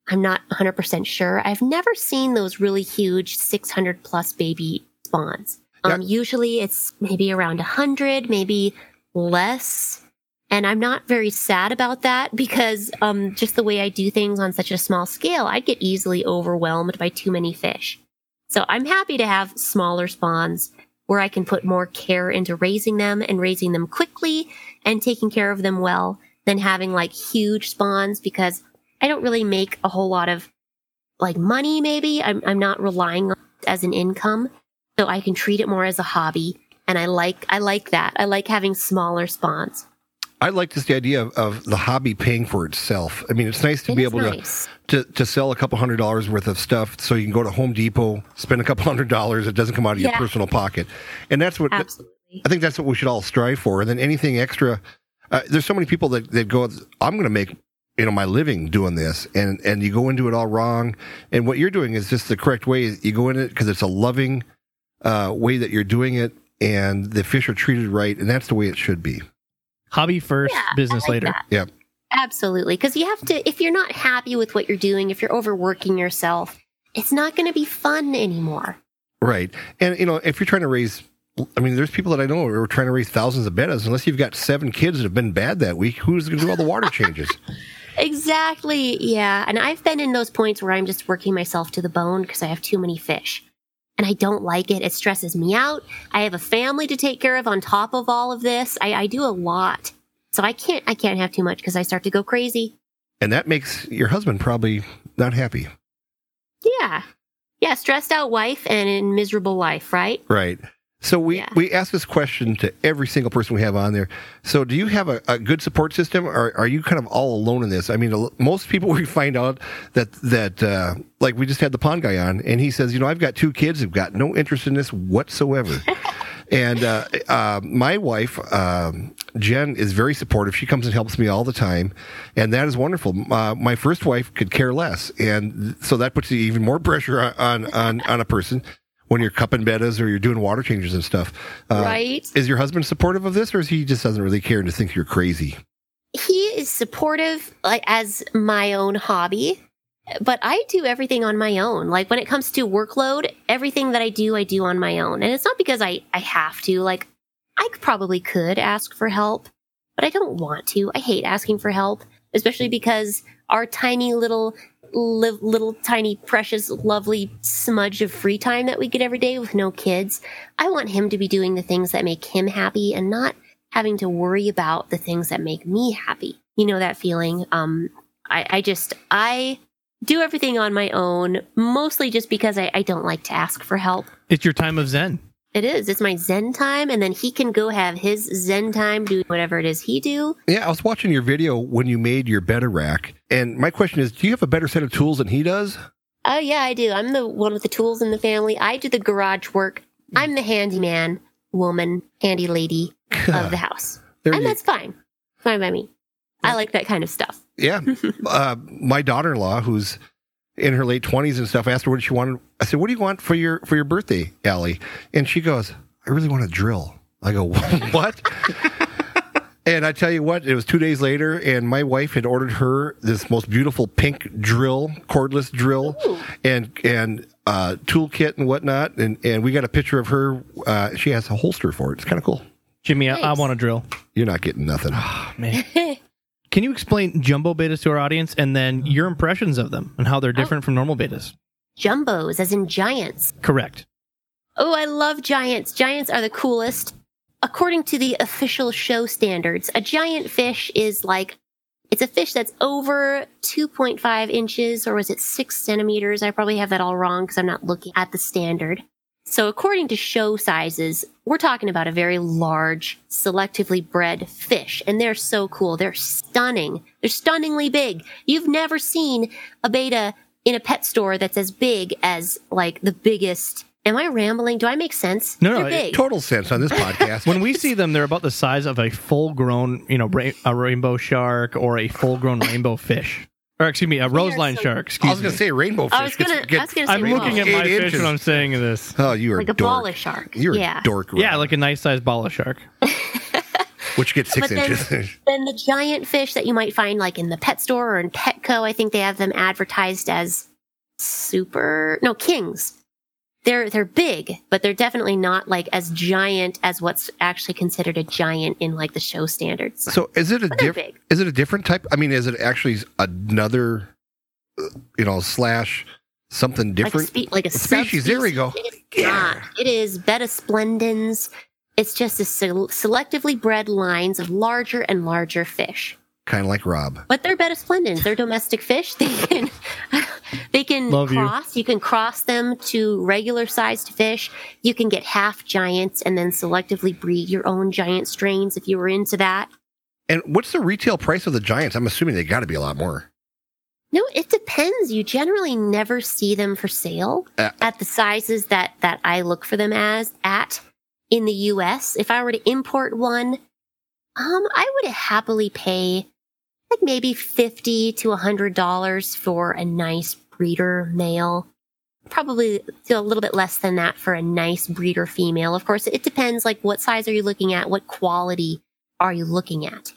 I'm not 100% sure. I've never seen those really huge 600 plus baby spawns. Um, usually it's maybe around 100, maybe less. And I'm not very sad about that because um, just the way I do things on such a small scale, I'd get easily overwhelmed by too many fish. So I'm happy to have smaller spawns where I can put more care into raising them and raising them quickly and taking care of them well than having like huge spawns because I don't really make a whole lot of like money maybe. I'm I'm not relying on as an income. So I can treat it more as a hobby. And I like I like that. I like having smaller spawns. I like just the idea of, of the hobby paying for itself. I mean, it's nice to It be able nice. to, to to sell a couple hundred dollars worth of stuff, so you can go to Home Depot, spend a couple hundred dollars. It doesn't come out of your personal pocket, and that's what Absolutely. I think that's what we should all strive for. And then anything extra, uh, there's so many people that, that go, I'm going to make, you know, my living doing this. And, and you go into it all wrong. And what you're doing is just the correct way. You go in it because it's a loving, uh, way that you're doing it and the fish are treated right. And that's the way it should be. Hobby first, Yeah, business like later. that. Yeah. Absolutely. Because you have to, if you're not happy with what you're doing, if you're overworking yourself, it's not going to be fun anymore. Right. And, you know, if you're trying to raise, I mean, there's people that I know who are trying to raise thousands of bettas. Unless you've got seven kids that have been bad that week, who's going to do all the water changes? Exactly. Yeah. And I've been in those points where I'm just working myself to the bone because I have too many fish. And I don't like it. It stresses me out. I have a family to take care of on top of all of this. I, I do a lot. So I can't I can't have too much because I start to go crazy. and that makes your husband probably not happy. Yeah. Yeah, stressed out wife and a miserable life, right? Right. So we, Yeah. we ask this question to every single person we have on there. So do you have a, a good support system, or are you kind of all alone in this? I mean, most people we find out that that uh, like we just had the pond guy on, and he says, you know, I've got two kids who've got no interest in this whatsoever. and uh, uh, my wife, um, Jen, is very supportive. She comes and helps me all the time, and that is wonderful. Uh, my first wife could care less, and so that puts even more pressure on on, on, on a person when you're cupping bettas or you're doing water changes and stuff. Uh, Right. Is your husband supportive of this, or is he just doesn't really care and just thinks you're crazy? he is supportive like as my own hobby but i do everything on my own like when it comes to workload everything that i do i do on my own and it's not because i i have to like i probably could ask for help but i don't want to i hate asking for help especially because our tiny little li- little tiny precious lovely smudge of free time that we get every day with no kids i want him to be doing the things that make him happy and not having to worry about the things that make me happy. You know that feeling. Um, I, I just I do everything on my own, mostly just because I, I don't like to ask for help. It's your time of Zen. It is. It's my Zen time, and then he can go have his Zen time do whatever it is he do. Yeah, I was watching your video when you made your betta rack, and my question is, do you have a better set of tools than he does? Oh yeah, I do. I'm the one with the tools in the family. I do the garage work. I'm the handyman, woman, handy lady of the house, There and you- that's fine. Fine by me. I like that kind of stuff. Yeah. uh, my daughter-in-law, who's in her late twenties and stuff, I asked her what she wanted. I said, "What do you want for your for your birthday, Allie?" And she goes, "I really want a drill." I go, "What?" and I tell you what, it was two days later, and my wife had ordered her this most beautiful pink drill, cordless drill, and and uh, toolkit and whatnot. And and we got a picture of her. Uh, she has a holster for it. It's kind of cool. Jimmy, I, I want a drill. You're not getting nothing. Man. Can you explain jumbo bettas to our audience and then mm-hmm. your impressions of them and how they're oh. different from normal bettas? Jumbos, as in giants. Correct. Oh, I love giants. Giants are the coolest. According to the official show standards, a giant fish is like, it's a fish that's over 2.5 inches, or was it six centimeters? I probably have that all wrong because I'm not looking at the standard. So according to show sizes, we're talking about a very large, selectively bred fish. And they're so cool. They're stunning. They're stunningly big. You've never seen a betta in a pet store that's as big as like the biggest. Am I rambling? Do I make sense? No, no, They're it big. Total sense on this podcast. When we see them, they're about the size of a full grown, you know, ra- a rainbow shark or a full grown rainbow fish. Or excuse me, uh, a roseline so- shark. I was going to say rainbow fish. I was gonna, gets- I was gonna say I'm looking at my Eight fish inches. when I'm saying this. Oh, you are like a dork. bala shark. You're yeah. a dork. Yeah, like a nice sized bala shark. which gets six But then- inches. Then the giant fish that you might find like in the pet store or in Petco, I think they have them advertised as super no kings. They're they're big, but they're definitely not like as giant as what's actually considered a giant in like the show standards. so is it a different? Is it a different type? I mean, is it actually another, you know, slash something like a, different? spe- like a species. There we go. It is not. It is Betta splendens. It's just a sel- selectively bred lines of larger and larger fish. kind of like Rob. But they're betta splendens. They're domestic fish. They can they can Love you. cross. You. can cross them to regular sized fish. You can get half giants and then selectively breed your own giant strains if you were into that. And what's the retail price of the giants? I'm assuming they got to be a lot more. No, it depends. You generally never see them for sale Uh, at the sizes that that I look for them as at in the US. If I were to import one, um, I would happily pay like maybe fifty to a hundred dollars for a nice breeder male. Probably a little bit less than that for a nice breeder female. Of course, it depends. Like, what size are you looking at? What quality are you looking at?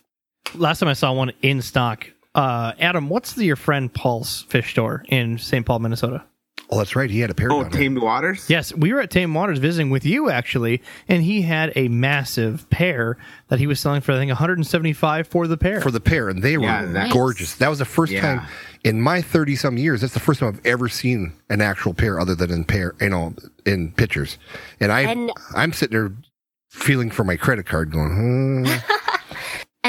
Last time I saw one in stock. Uh, Adam, what's the, your friend Paul's fish store in St. Paul, Minnesota? Oh, that's right. He had a pair. Oh, down there. tamed waters. Yes, we were at Tame Waters visiting with you actually, and he had a massive pair that he was selling for I think 175 for the pair. for the pair, and they were Yeah, that- gorgeous. That was the first Yeah. time in my thirty some years. That's the first time I've ever seen an actual pair other than in pair, you know, in pictures. And I, And- I'm sitting there feeling for my credit card, going, hmm.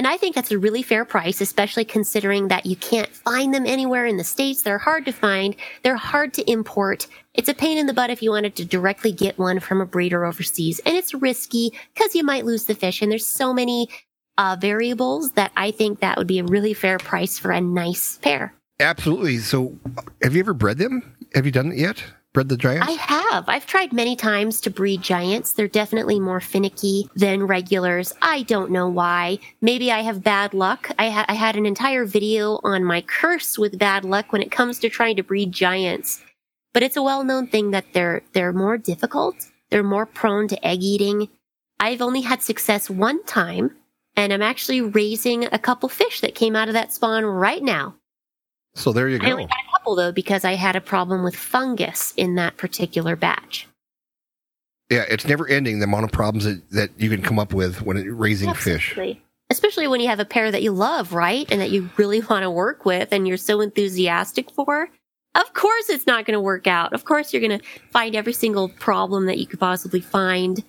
And I think that's a really fair price, especially considering that you can't find them anywhere in the States. They're hard to find. They're hard to import. It's a pain in the butt if you wanted to directly get one from a breeder overseas. And it's risky because you might lose the fish. And there's so many uh, variables that I think that would be a really fair price for a nice pair. Absolutely. So, have you ever bred them? Have you done it yet? Bred the giants? I have. I've tried many times to breed giants. They're definitely more finicky than regulars. I don't know why. Maybe I have bad luck. I, ha- I had an entire video on my curse with bad luck when it comes to trying to breed giants. But it's a well-known thing that they're they're more difficult. They're more prone to egg eating. I've only had success one time, and I'm actually raising a couple fish that came out of that spawn right now. so there you go. Couple though because I had a problem with fungus in that particular batch. Yeah, it's never ending the amount of problems that, that you can come up with when raising fish. Especially when you have a pair that you love, right? And that you really want to work with and you're so enthusiastic for. Of course it's not going to work out. Of course you're going to find every single problem that you could possibly find.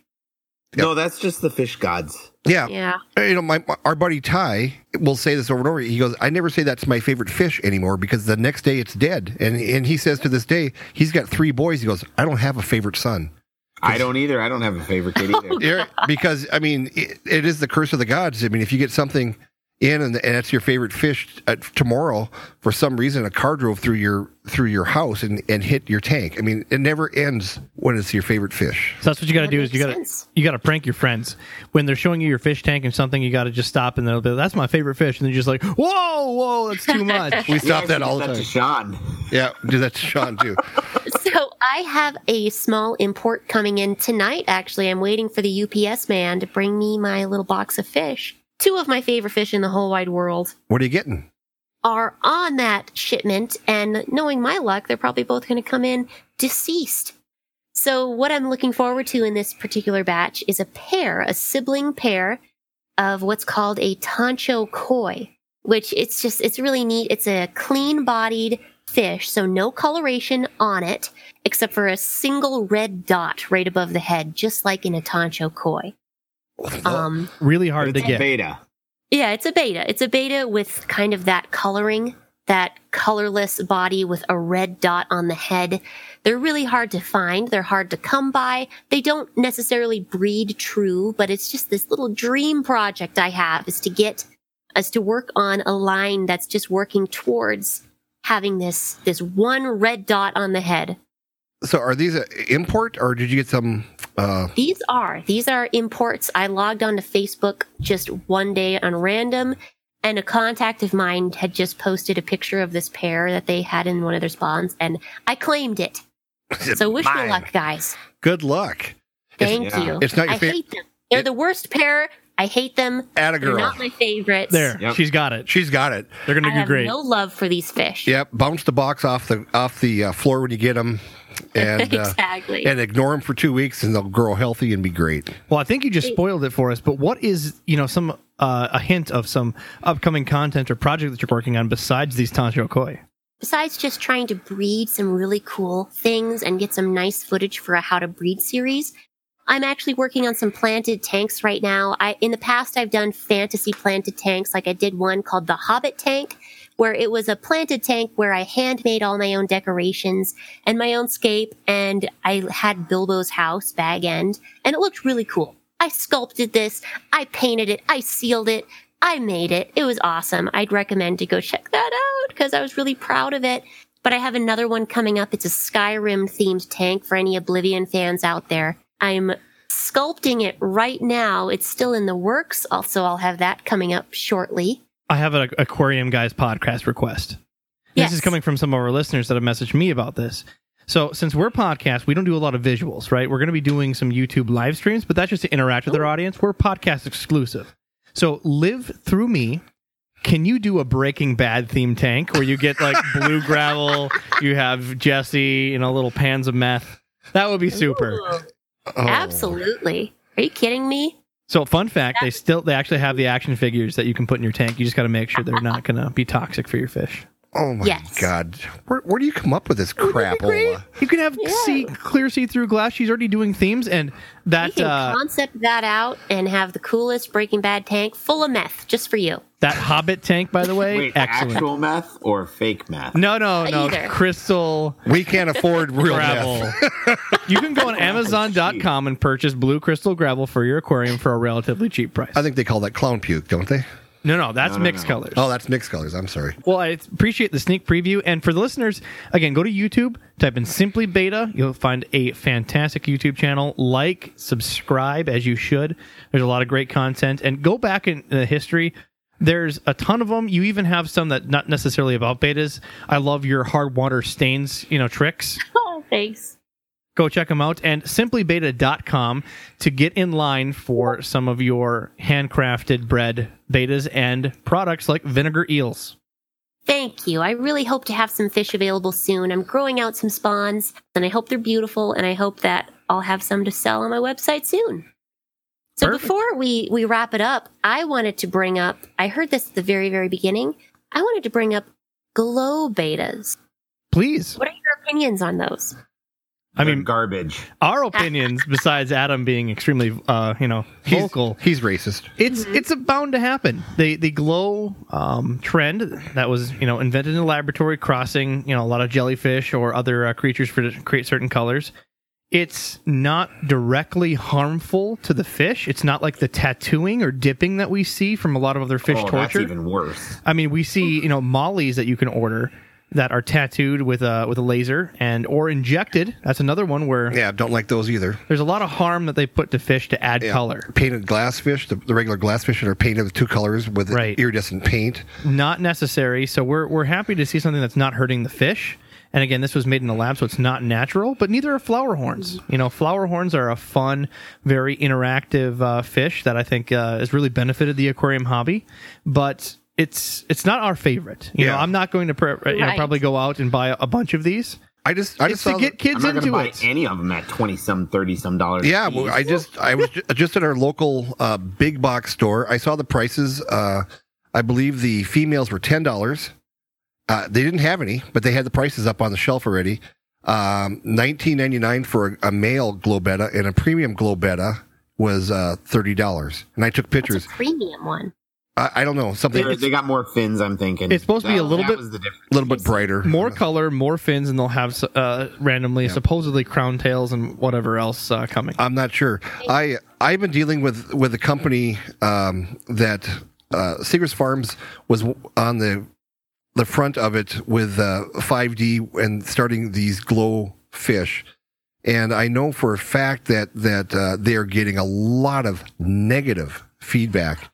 No, that's just the fish gods. Yeah. Yeah. Uh, you know, my, my- our buddy Ty will say this over and over. He goes, "I never say that's my favorite fish anymore because the next day it's dead." And and he says to this day, he's got three boys. He goes, "I don't have a favorite son." I don't either. I don't have a favorite kid oh, either. Yeah, because I mean, it, it is the curse of the gods. I mean, if you get something in and, and that's your favorite fish uh, tomorrow, for some reason, a car drove through your through your house and, and hit your tank. I mean, it never ends when it's your favorite fish. So that's what you got to do is you got to you got to prank your friends when they're showing you your fish tank and something. You got to just stop and they'll be, "That's my favorite fish," and they're just like, "Whoa, whoa, that's too much." We We stop actually that all did the to time. Sean. Yeah, do that to Sean too. So I have a small import coming in tonight. Actually, I'm waiting for the UPS man to bring me my little box of fish. Two of my favorite fish in the whole wide world What are you getting? are on that shipment, and knowing my luck, they're probably both going to come in deceased. So what I'm looking forward to in this particular batch is a pair, a sibling pair of what's called a Tancho koi, which it's just, it's really neat. It's a clean bodied fish, so no coloration on it, except for a single red dot right above the head, just like in a Tancho koi. Um, really But hard to it's get. betta. yeah, it's a betta. It's a betta with kind of that coloring, that colorless body with a red dot on the head. They're really hard to find. They're hard to come by. They don't necessarily breed true, but it's just this little dream project I have is to get is to work on a line that's just working towards having this this one red dot on the head. So, are these a import or did you get some? Uh, These are these are imports. I logged onto Facebook just one day on random, and a contact of mine had just posted a picture of this pair that they had in one of their spawns, and I claimed it. So wish me luck, guys. Good luck. Thank yeah. you. It's not your I fa- hate them. They're It- the worst pair. I hate them. Atta They're girl. not my favorites. There, Yep. she's got it. She's got it. They're gonna I do have great. no love for these fish. Yep. Bounce the box off the off the uh, floor when you get them, and uh, exactly. and ignore them for two weeks, and they'll grow healthy and be great. Well, I think you just spoiled it for us. But what is you know some uh, a hint of some upcoming content or project that you're working on besides these Tancho Koi? besides just trying to breed some really cool things and get some nice footage for a how to breed series i'm actually working on some planted tanks right now i in the past i've done fantasy planted tanks like i did one called the hobbit tank where it was a planted tank where i handmade all my own decorations and my own scape and i had bilbo's house bag end and it looked really cool i sculpted this i painted it i sealed it I made it. It was awesome. I'd recommend to go check that out because I was really proud of it. But I have another one coming up. It's a Skyrim themed tank for any Oblivion fans out there. I'm sculpting it right now. It's still in the works. Also, I'll have that coming up shortly. I have an Aquarium Guys podcast request. Yes. This is coming from some of our listeners that have messaged me about this. So, since we're podcast, we don't do a lot of visuals, right? We're going to be doing some YouTube live streams, but that's just to interact with our audience. We're podcast exclusive. So, live through me. Can you do a Breaking Bad theme tank where you get like blue gravel, you have Jesse, and a little pans of meth? That would be super. Ooh, Oh. Absolutely. Are you kidding me? So, fun fact: they still they actually have the action figures that you can put in your tank. You just got to make sure they're not going to be toxic for your fish. Oh my Yes. God! Where, where do you come up with this crapola? You can have Yeah. see clear see through glass. She's already doing themes, and We that can uh, concept that out and have the coolest Breaking Bad tank full of meth just for you. that Hobbit tank, by the way, Wait, excellent. actual meth or fake meth? No, no, no. Either. Crystal We can't afford real gravel. meth. you can go on Amazon.com and purchase blue crystal gravel for your aquarium for a relatively cheap price. I think they call that clown puke, don't they? No, no, that's No, no, mixed no. colors. Oh, that's mixed colors. I'm sorry. Well, I appreciate the sneak preview. And for the listeners, again, go to YouTube, type in Simply Betta. You'll find a fantastic YouTube channel. Like, subscribe as you should. There's a lot of great content. And go back in the history. There's a ton of them. You even have some that not necessarily about bettas. I love your hard water stains, you know, tricks. Oh, thanks. Go check them out. And simplybetta.com to get in line for some of your handcrafted bred bettas and products like vinegar eels. Thank you. I really hope to have some fish available soon. I'm growing out some spawns, and I hope they're beautiful, and I hope that I'll have some to sell on my website soon. So Perfect. before we we wrap it up, I wanted to bring up. I heard this at the very very beginning. I wanted to bring up glow bettas. Please. What are your opinions on those? I mean, garbage. our opinions, besides Adam being extremely, uh, you know, He's, vocal, he's racist. it's it's a bound to happen. The the glow um, trend that was you know invented in the laboratory, crossing you know a lot of jellyfish or other uh, creatures for to create certain colors. It's not directly harmful to the fish. It's not like the tattooing or dipping that we see from a lot of other fish oh, torture. that's even worse. I mean, we see you know mollies that you can order that are tattooed with a with a laser and or injected. That's another one where Yeah, don't like those either. there's a lot of harm that they put to fish to add Yeah. color. Painted glass fish, the, the regular glass fish that are painted with two colors with Right. iridescent paint. Not necessary. So we're we're happy to see something that's not hurting the fish. And again, this was made in the lab, so it's not natural. But neither are flower horns. You know, flower horns are a fun, very interactive uh, fish that I think uh, has really benefited the aquarium hobby. But it's it's not our favorite. You know, I'm not going to pr- you know, Right. probably go out and buy a, a bunch of these. I just, I It's just to get kids I'm not into buy it. any of them at twenty some, thirty some dollars. Yeah, well. I just I was just at our local uh, big box store. I saw the prices. Uh, I believe the females were ten dollars. Uh, they didn't have any, but they had the prices up on the shelf already. Um, Nineteen ninety nine for a, a male Globetta and a premium Globetta was uh, thirty dollars. And I took It's pictures. a premium one. I, I don't know something They're- a they got more fins. I'm thinking It's supposed to be a little that bit- Was the difference. little bit brighter. More color, more fins, and they'll have uh, randomly, supposedly crown tails and whatever else uh, coming. I'm not sure. I I've been dealing with with a company um, that uh, Segrest Farms was w- on the the front of it with uh, 5D and starting these glow fish, and I know for a fact that that uh, they are getting a lot of negative feedback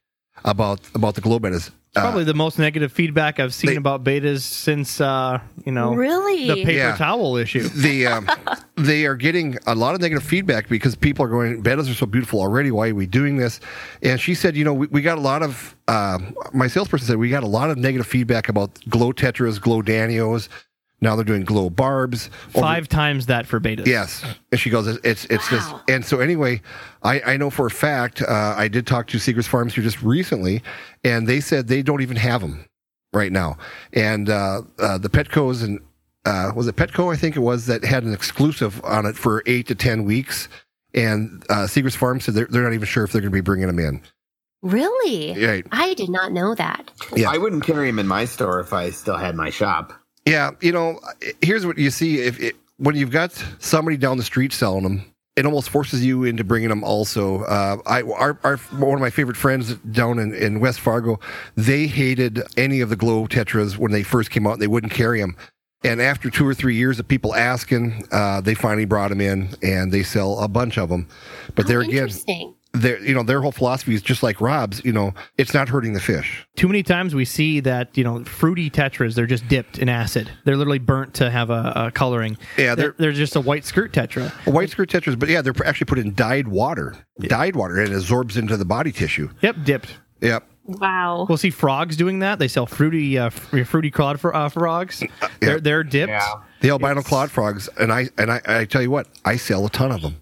about about the glow bettas. Uh, Probably the most negative feedback I've seen they- about bettas since uh, you know Really? the paper Yeah. towel issue. the um, they are getting a lot of negative feedback because people are going bettas are so beautiful already why are we doing this and she said you know we, we got a lot of uh, my salesperson said we got a lot of negative feedback about glow tetras glow danios now they're doing glow barbs Over- Five times that for bettas. Yes, and she goes, it's it's, it's just, and so anyway, I I know for a fact, uh, I did talk to Segrest Farms here just recently, and they said they don't even have them right now, and uh, uh, the Petco's and uh, was it Petco I think it was that had an exclusive on it for eight to ten weeks, and uh, Segrest Farms said they're they're not even sure if they're going to be bringing them in. Really? Right. I did not know that. Yeah. I wouldn't carry them in my store if I still had my shop. Yeah, you know, here's what you see if it, when you've got somebody down the street selling them, it almost forces you into bringing them. Also, uh, I our, our one of my favorite friends down in, in West Fargo, they hated any of the glow tetras when they first came out. They wouldn't carry them. And after two or three years of people asking, uh, they finally brought them in, and they sell a bunch of them. But Oh, there again. Their you know their whole philosophy is just like Rob's. You know, it's not hurting the fish. Too many times we see that you know fruity tetras they're just dipped in acid. They're literally burnt to have a, a coloring. Yeah, they're, they're- they're just a white skirt tetra. White skirt tetras, but yeah, they're actually put in dyed water, dyed water, and it absorbs into the body tissue. Yep, dipped. Yep. Wow. We'll see frogs doing that. They sell fruity uh, f- fruity cod for uh, frogs. They're they're dipped. Yeah. The albino clawed frogs, and I and I, I tell you what, I sell a ton of them.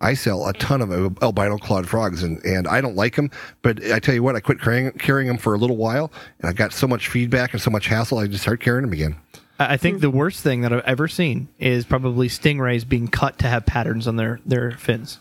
I sell a ton of albino clawed frogs, and, and I don't like them. But I tell you what, I quit carrying, carrying them for a little while, and I got so much feedback and so much hassle, I just started carrying them again. I I think the worst thing that I've ever seen is probably stingrays being cut to have patterns on their, their fins.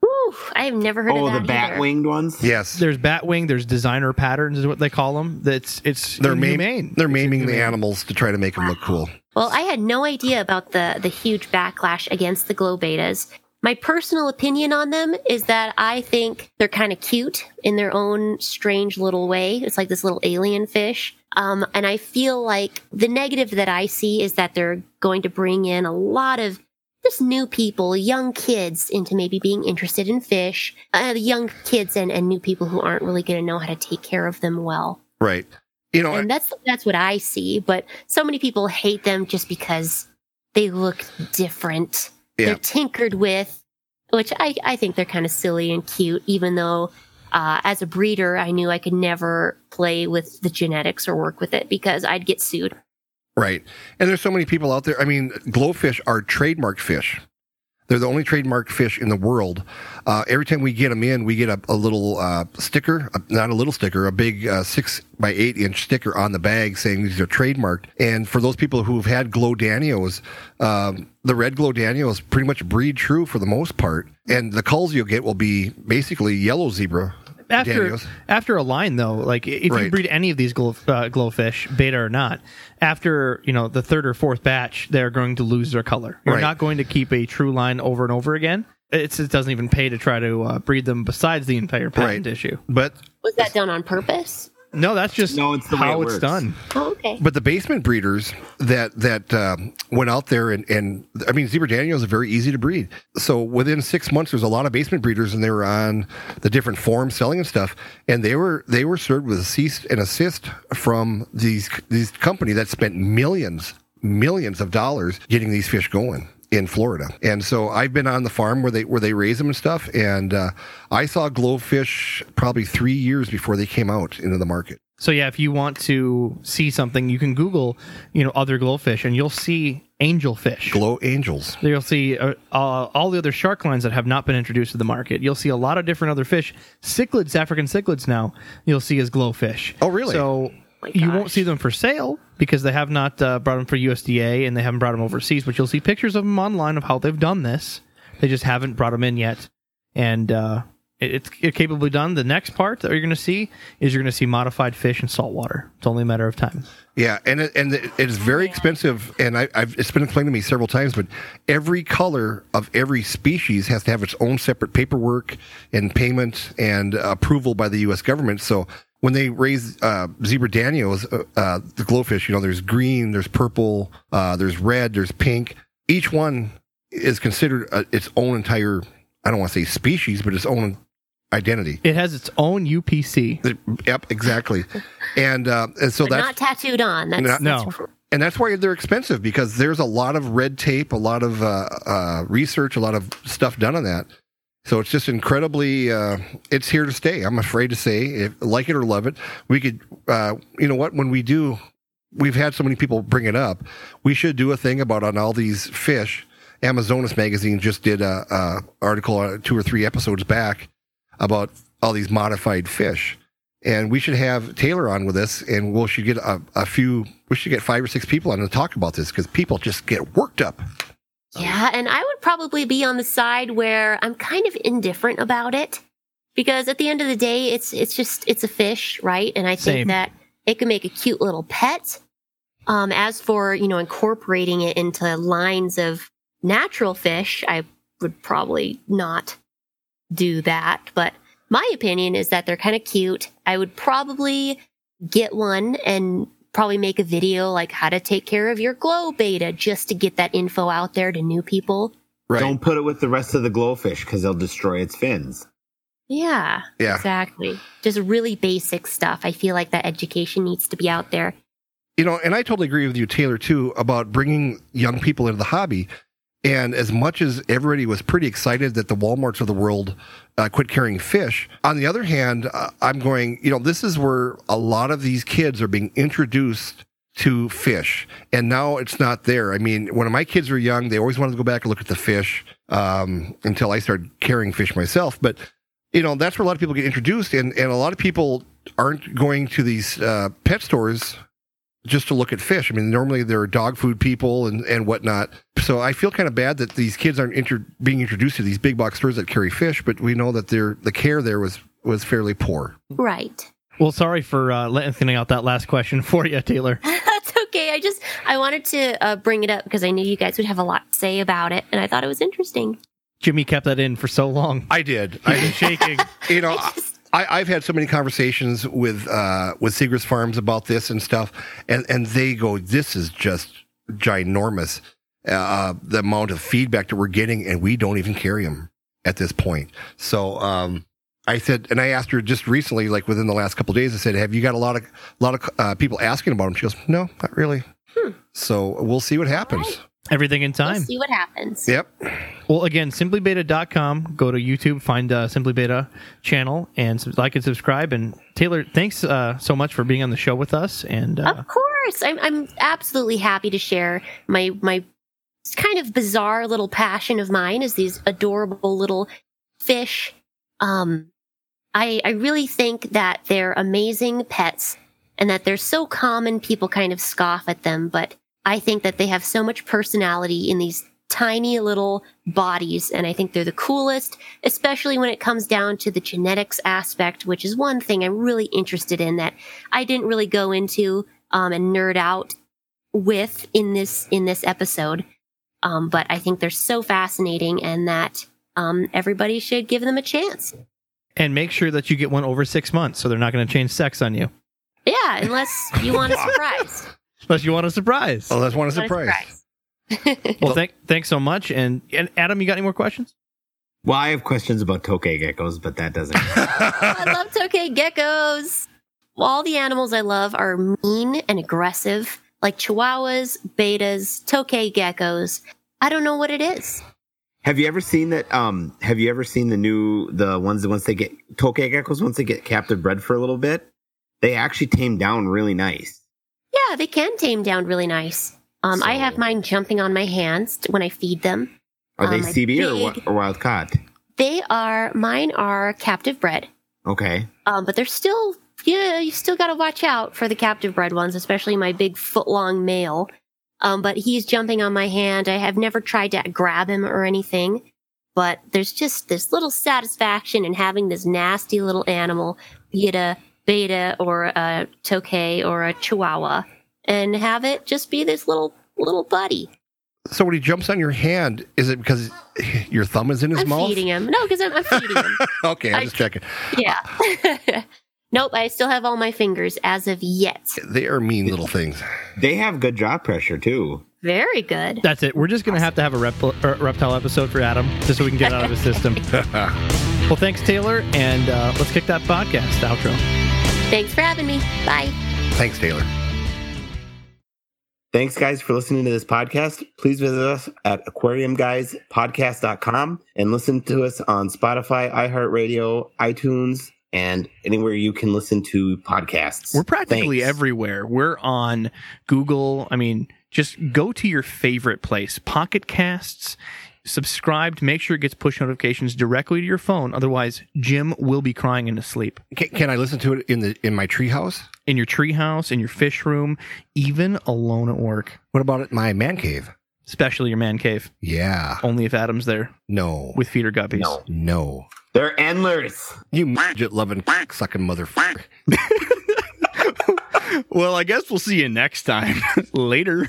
Whew, I've never heard Oh, of the bat either. winged ones. Yes, There's batwing, there's designer patterns, is what they call them. That's it's they're maim- inhumane. They're It's maiming the animals to try to make them look cool. Well, I had no idea about the the huge backlash against the glow bettas. My personal opinion on them is that I think they're kind of cute in their own strange little way. It's like this little alien fish. Um, and I feel like the negative that I see is that they're going to bring in a lot of just new people, young kids into maybe being interested in fish, uh, young kids and, and new people who aren't really going to know how to take care of them well Right. You know, and that's that's what I see. But so many people hate them just because they look different. Yeah. They're tinkered with, which I I think they're kind of silly and cute. Even though, uh, as a breeder, I knew I could never play with the genetics or work with it because I'd get sued. Right. And there's so many people out there. I mean, glowfish are trademarked fish. They're the only trademarked fish in the world. Uh, every time we get them in, we get a, a little uh, sticker, uh, not a little sticker, a big uh, six by eight inch sticker on the bag saying these are trademarked. And for those people who've had glow danios, um, the red glow danios pretty much breed true for the most part. And the culls you'll get will be basically yellow zebra after danios. after a line though like if you breed any of these glow, uh, glowfish betta or not after you know the third or fourth batch they're going to lose their color you're Right. not going to keep a true line over and over again it's, it doesn't even pay to try to uh, breed them besides the entire patent Right. issue But Was that done on purpose? No that's just No, it's the how it it's works. done Oh, okay. But the basement breeders that that um, went out there and, and I mean zebra danios are very easy to breed. So within six months, there's a lot of basement breeders, and they were on the different forums selling and stuff, and they were they were served with a cease and assist from these these company that spent millions millions of dollars getting these fish going in Florida. And so I've been on the farm where they where they raise them and stuff, and uh, I saw glowfish probably three years before they came out into the market. so yeah if you want to see something you can google you know other glowfish and you'll see angelfish Glow angels. You'll see uh, uh, all the other shark lines that have not been introduced to the market. You'll see a lot of different other fish. Cichlids, African cichlids now, you'll see as glowfish. Oh, really? So my you won't see them for sale because they have not uh, brought them for USDA and they haven't brought them overseas, but you'll see pictures of them online of how they've done this. They just haven't brought them in yet. And uh, it, it's, it's capably done. The next part that you're going to see is you're going to see modified fish in saltwater. It's only a matter of time. Yeah, and it, and it is very expensive, and I, I've it's been explained to me several times. But every color of every species has to have its own separate paperwork and payment and approval by the U.S. government. So when they raise uh, zebra danios, uh, uh, the glowfish, you know, there's green, there's purple, uh, there's red, there's pink. Each one is considered uh, its own entire. I don't want to say species, but its own identity. It has its own UPC. Yep, exactly. And uh, and so But that's not tattooed on. That's, Not- No. that's- and that's why they're expensive because there's a lot of red tape, a lot of uh, uh, research, a lot of stuff done on that. So it's just incredibly, uh, it's here to stay. I'm afraid to say, if, like it or love it, we could, uh, you know what? When we do, we've had so many people bring it up. We should do a thing about on all these fish. Amazonas magazine just did a, a article uh, two or three episodes back about all these modified fish and we should have Taylor on with us, and we should get a, a few. We should get five or six people on to talk about this because people just get worked up. Yeah, and I would probably be on the side where I'm kind of indifferent about it because at the end of the day, it's it's just it's a fish, right? And I think Same. that it can make a cute little pet. Um, as for you know incorporating it into lines of natural fish, I would probably not do that. But my opinion is that they're kind of cute. I would probably get one and probably make a video like how to take care of your glow betta just to get that info out there to new people. Right? Don't put it with the rest of the glowfish because they'll destroy its fins. Yeah, Yeah. exactly. Just really basic stuff. I feel like that education needs to be out there. you know, and I totally agree with you, Taylor, too, about bringing young people into the hobby. And as much as everybody was pretty excited that the Walmarts of the world uh, quit carrying fish, on the other hand, uh, I'm going, you know, this is where a lot of these kids are being introduced to fish, and now it's not there. I mean, when my kids were young, they always wanted to go back and look at the fish um, until I started carrying fish myself. But you know, that's where a lot of people get introduced, and and a lot of people aren't going to these uh, pet stores just to look at fish. I mean, normally there are dog food people and, and whatnot. So I feel kind of bad that these kids aren't inter- being introduced to these big box stores that carry fish, but we know that their the care there was was fairly poor. Right. Well, sorry for uh, letting out that last question for you, Taylor. That's okay. I just I wanted to uh, bring it up because I knew you guys would have a lot to say about it, and I thought it was interesting. Jimmy kept that in for so long. I did. I been shaking. You know, I just- I, I've had so many conversations with uh, with Segrest Farms about this and stuff, and and they go, "This is just ginormous." Uh, the amount of feedback that we're getting, and we don't even carry them at this point. So, um, I said, and I asked her just recently, like within the last couple of days, I said, "Have you got a lot of a lot of uh, people asking about them?" She goes, "No, not really." So we'll see what happens. Everything in We'll time. see what happens. Yep. Well, again, simplybetta.com. Go to YouTube, find uh, Simply Betta channel, and sub- like and subscribe. And Taylor, thanks uh, so much for being on the show with us. And uh, Of course, I'm I'm absolutely happy to share my my kind of bizarre little passion of mine is these adorable little fish. Um, I I really think that they're amazing pets and that they're so common. People kind of scoff at them, but I think that they have so much personality in these tiny little bodies, and I think they're the coolest, especially when it comes down to the genetics aspect, which is one thing I'm really interested in that I didn't really go into um, and nerd out with in this in this episode. Um, but I think they're so fascinating, and that um, everybody should give them a chance. and make sure that you get one over six months, so they're not going to change sex on you, Yeah, unless you want a surprise. Unless you want a surprise. Oh, that's one a Want a surprise. surprise. Well, thank thanks so much. And, and Adam, you got any more questions? Well, I have questions about tokay geckos, but that doesn't. I love tokay geckos. All the animals I love are mean and aggressive, like chihuahuas, bettas, tokay geckos. I don't know what it is. have you ever seen that? Um, have you ever seen the new the ones that once they get tokay geckos once they get captive bred for a little bit, they actually tame down really nice. Yeah, they can tame down really nice. Um, I have mine jumping on my hands when I feed them. Are they Um, CB or, big- wi- or wild caught? They are mine are captive bred, Okay. um, but they're still yeah. You still got to watch out for the captive bred ones, especially my big foot long male. Um, but he's jumping on my hand. I have never tried to grab him or anything, but there's just this little satisfaction in having this nasty little animal, be it a betta or a tokay or a chihuahua, and have it just be this little little buddy. So when he jumps on your hand, is it because your thumb is in his I'm mouth? feeding him. No, because I'm, I'm feeding him. Okay, I'm I- just checking. Yeah. nope, I still have all my fingers as of yet. They are mean little things. They have good jaw pressure too. Very good. That's it. We're just going to have to have a reptil- er, reptile episode for Adam, just so we can get out of his system. well, thanks, Taylor, and uh, let's kick that podcast outro. Thanks for having me. Bye. Thanks, Taylor. Thanks, guys, for listening to this podcast. Please visit us at aquariumguyspodcast.com and listen to us on Spotify, iHeartRadio, iTunes, and anywhere you can listen to podcasts. We're practically Thanks. everywhere. We're on Google. I mean, just go to your favorite place, Pocket Casts. Subscribe to make sure it gets push notifications directly to your phone. Otherwise, Jim will be crying into sleep. Can, can I listen to it in the in my treehouse? In your treehouse, in your fish room, even alone at work, What about at my man cave? especially your man cave. Yeah. Only if Adam's there No. with feeder guppies. No. no. They're endless. You midget loving sucking motherfucker. Well, I guess we'll see you next time. Later.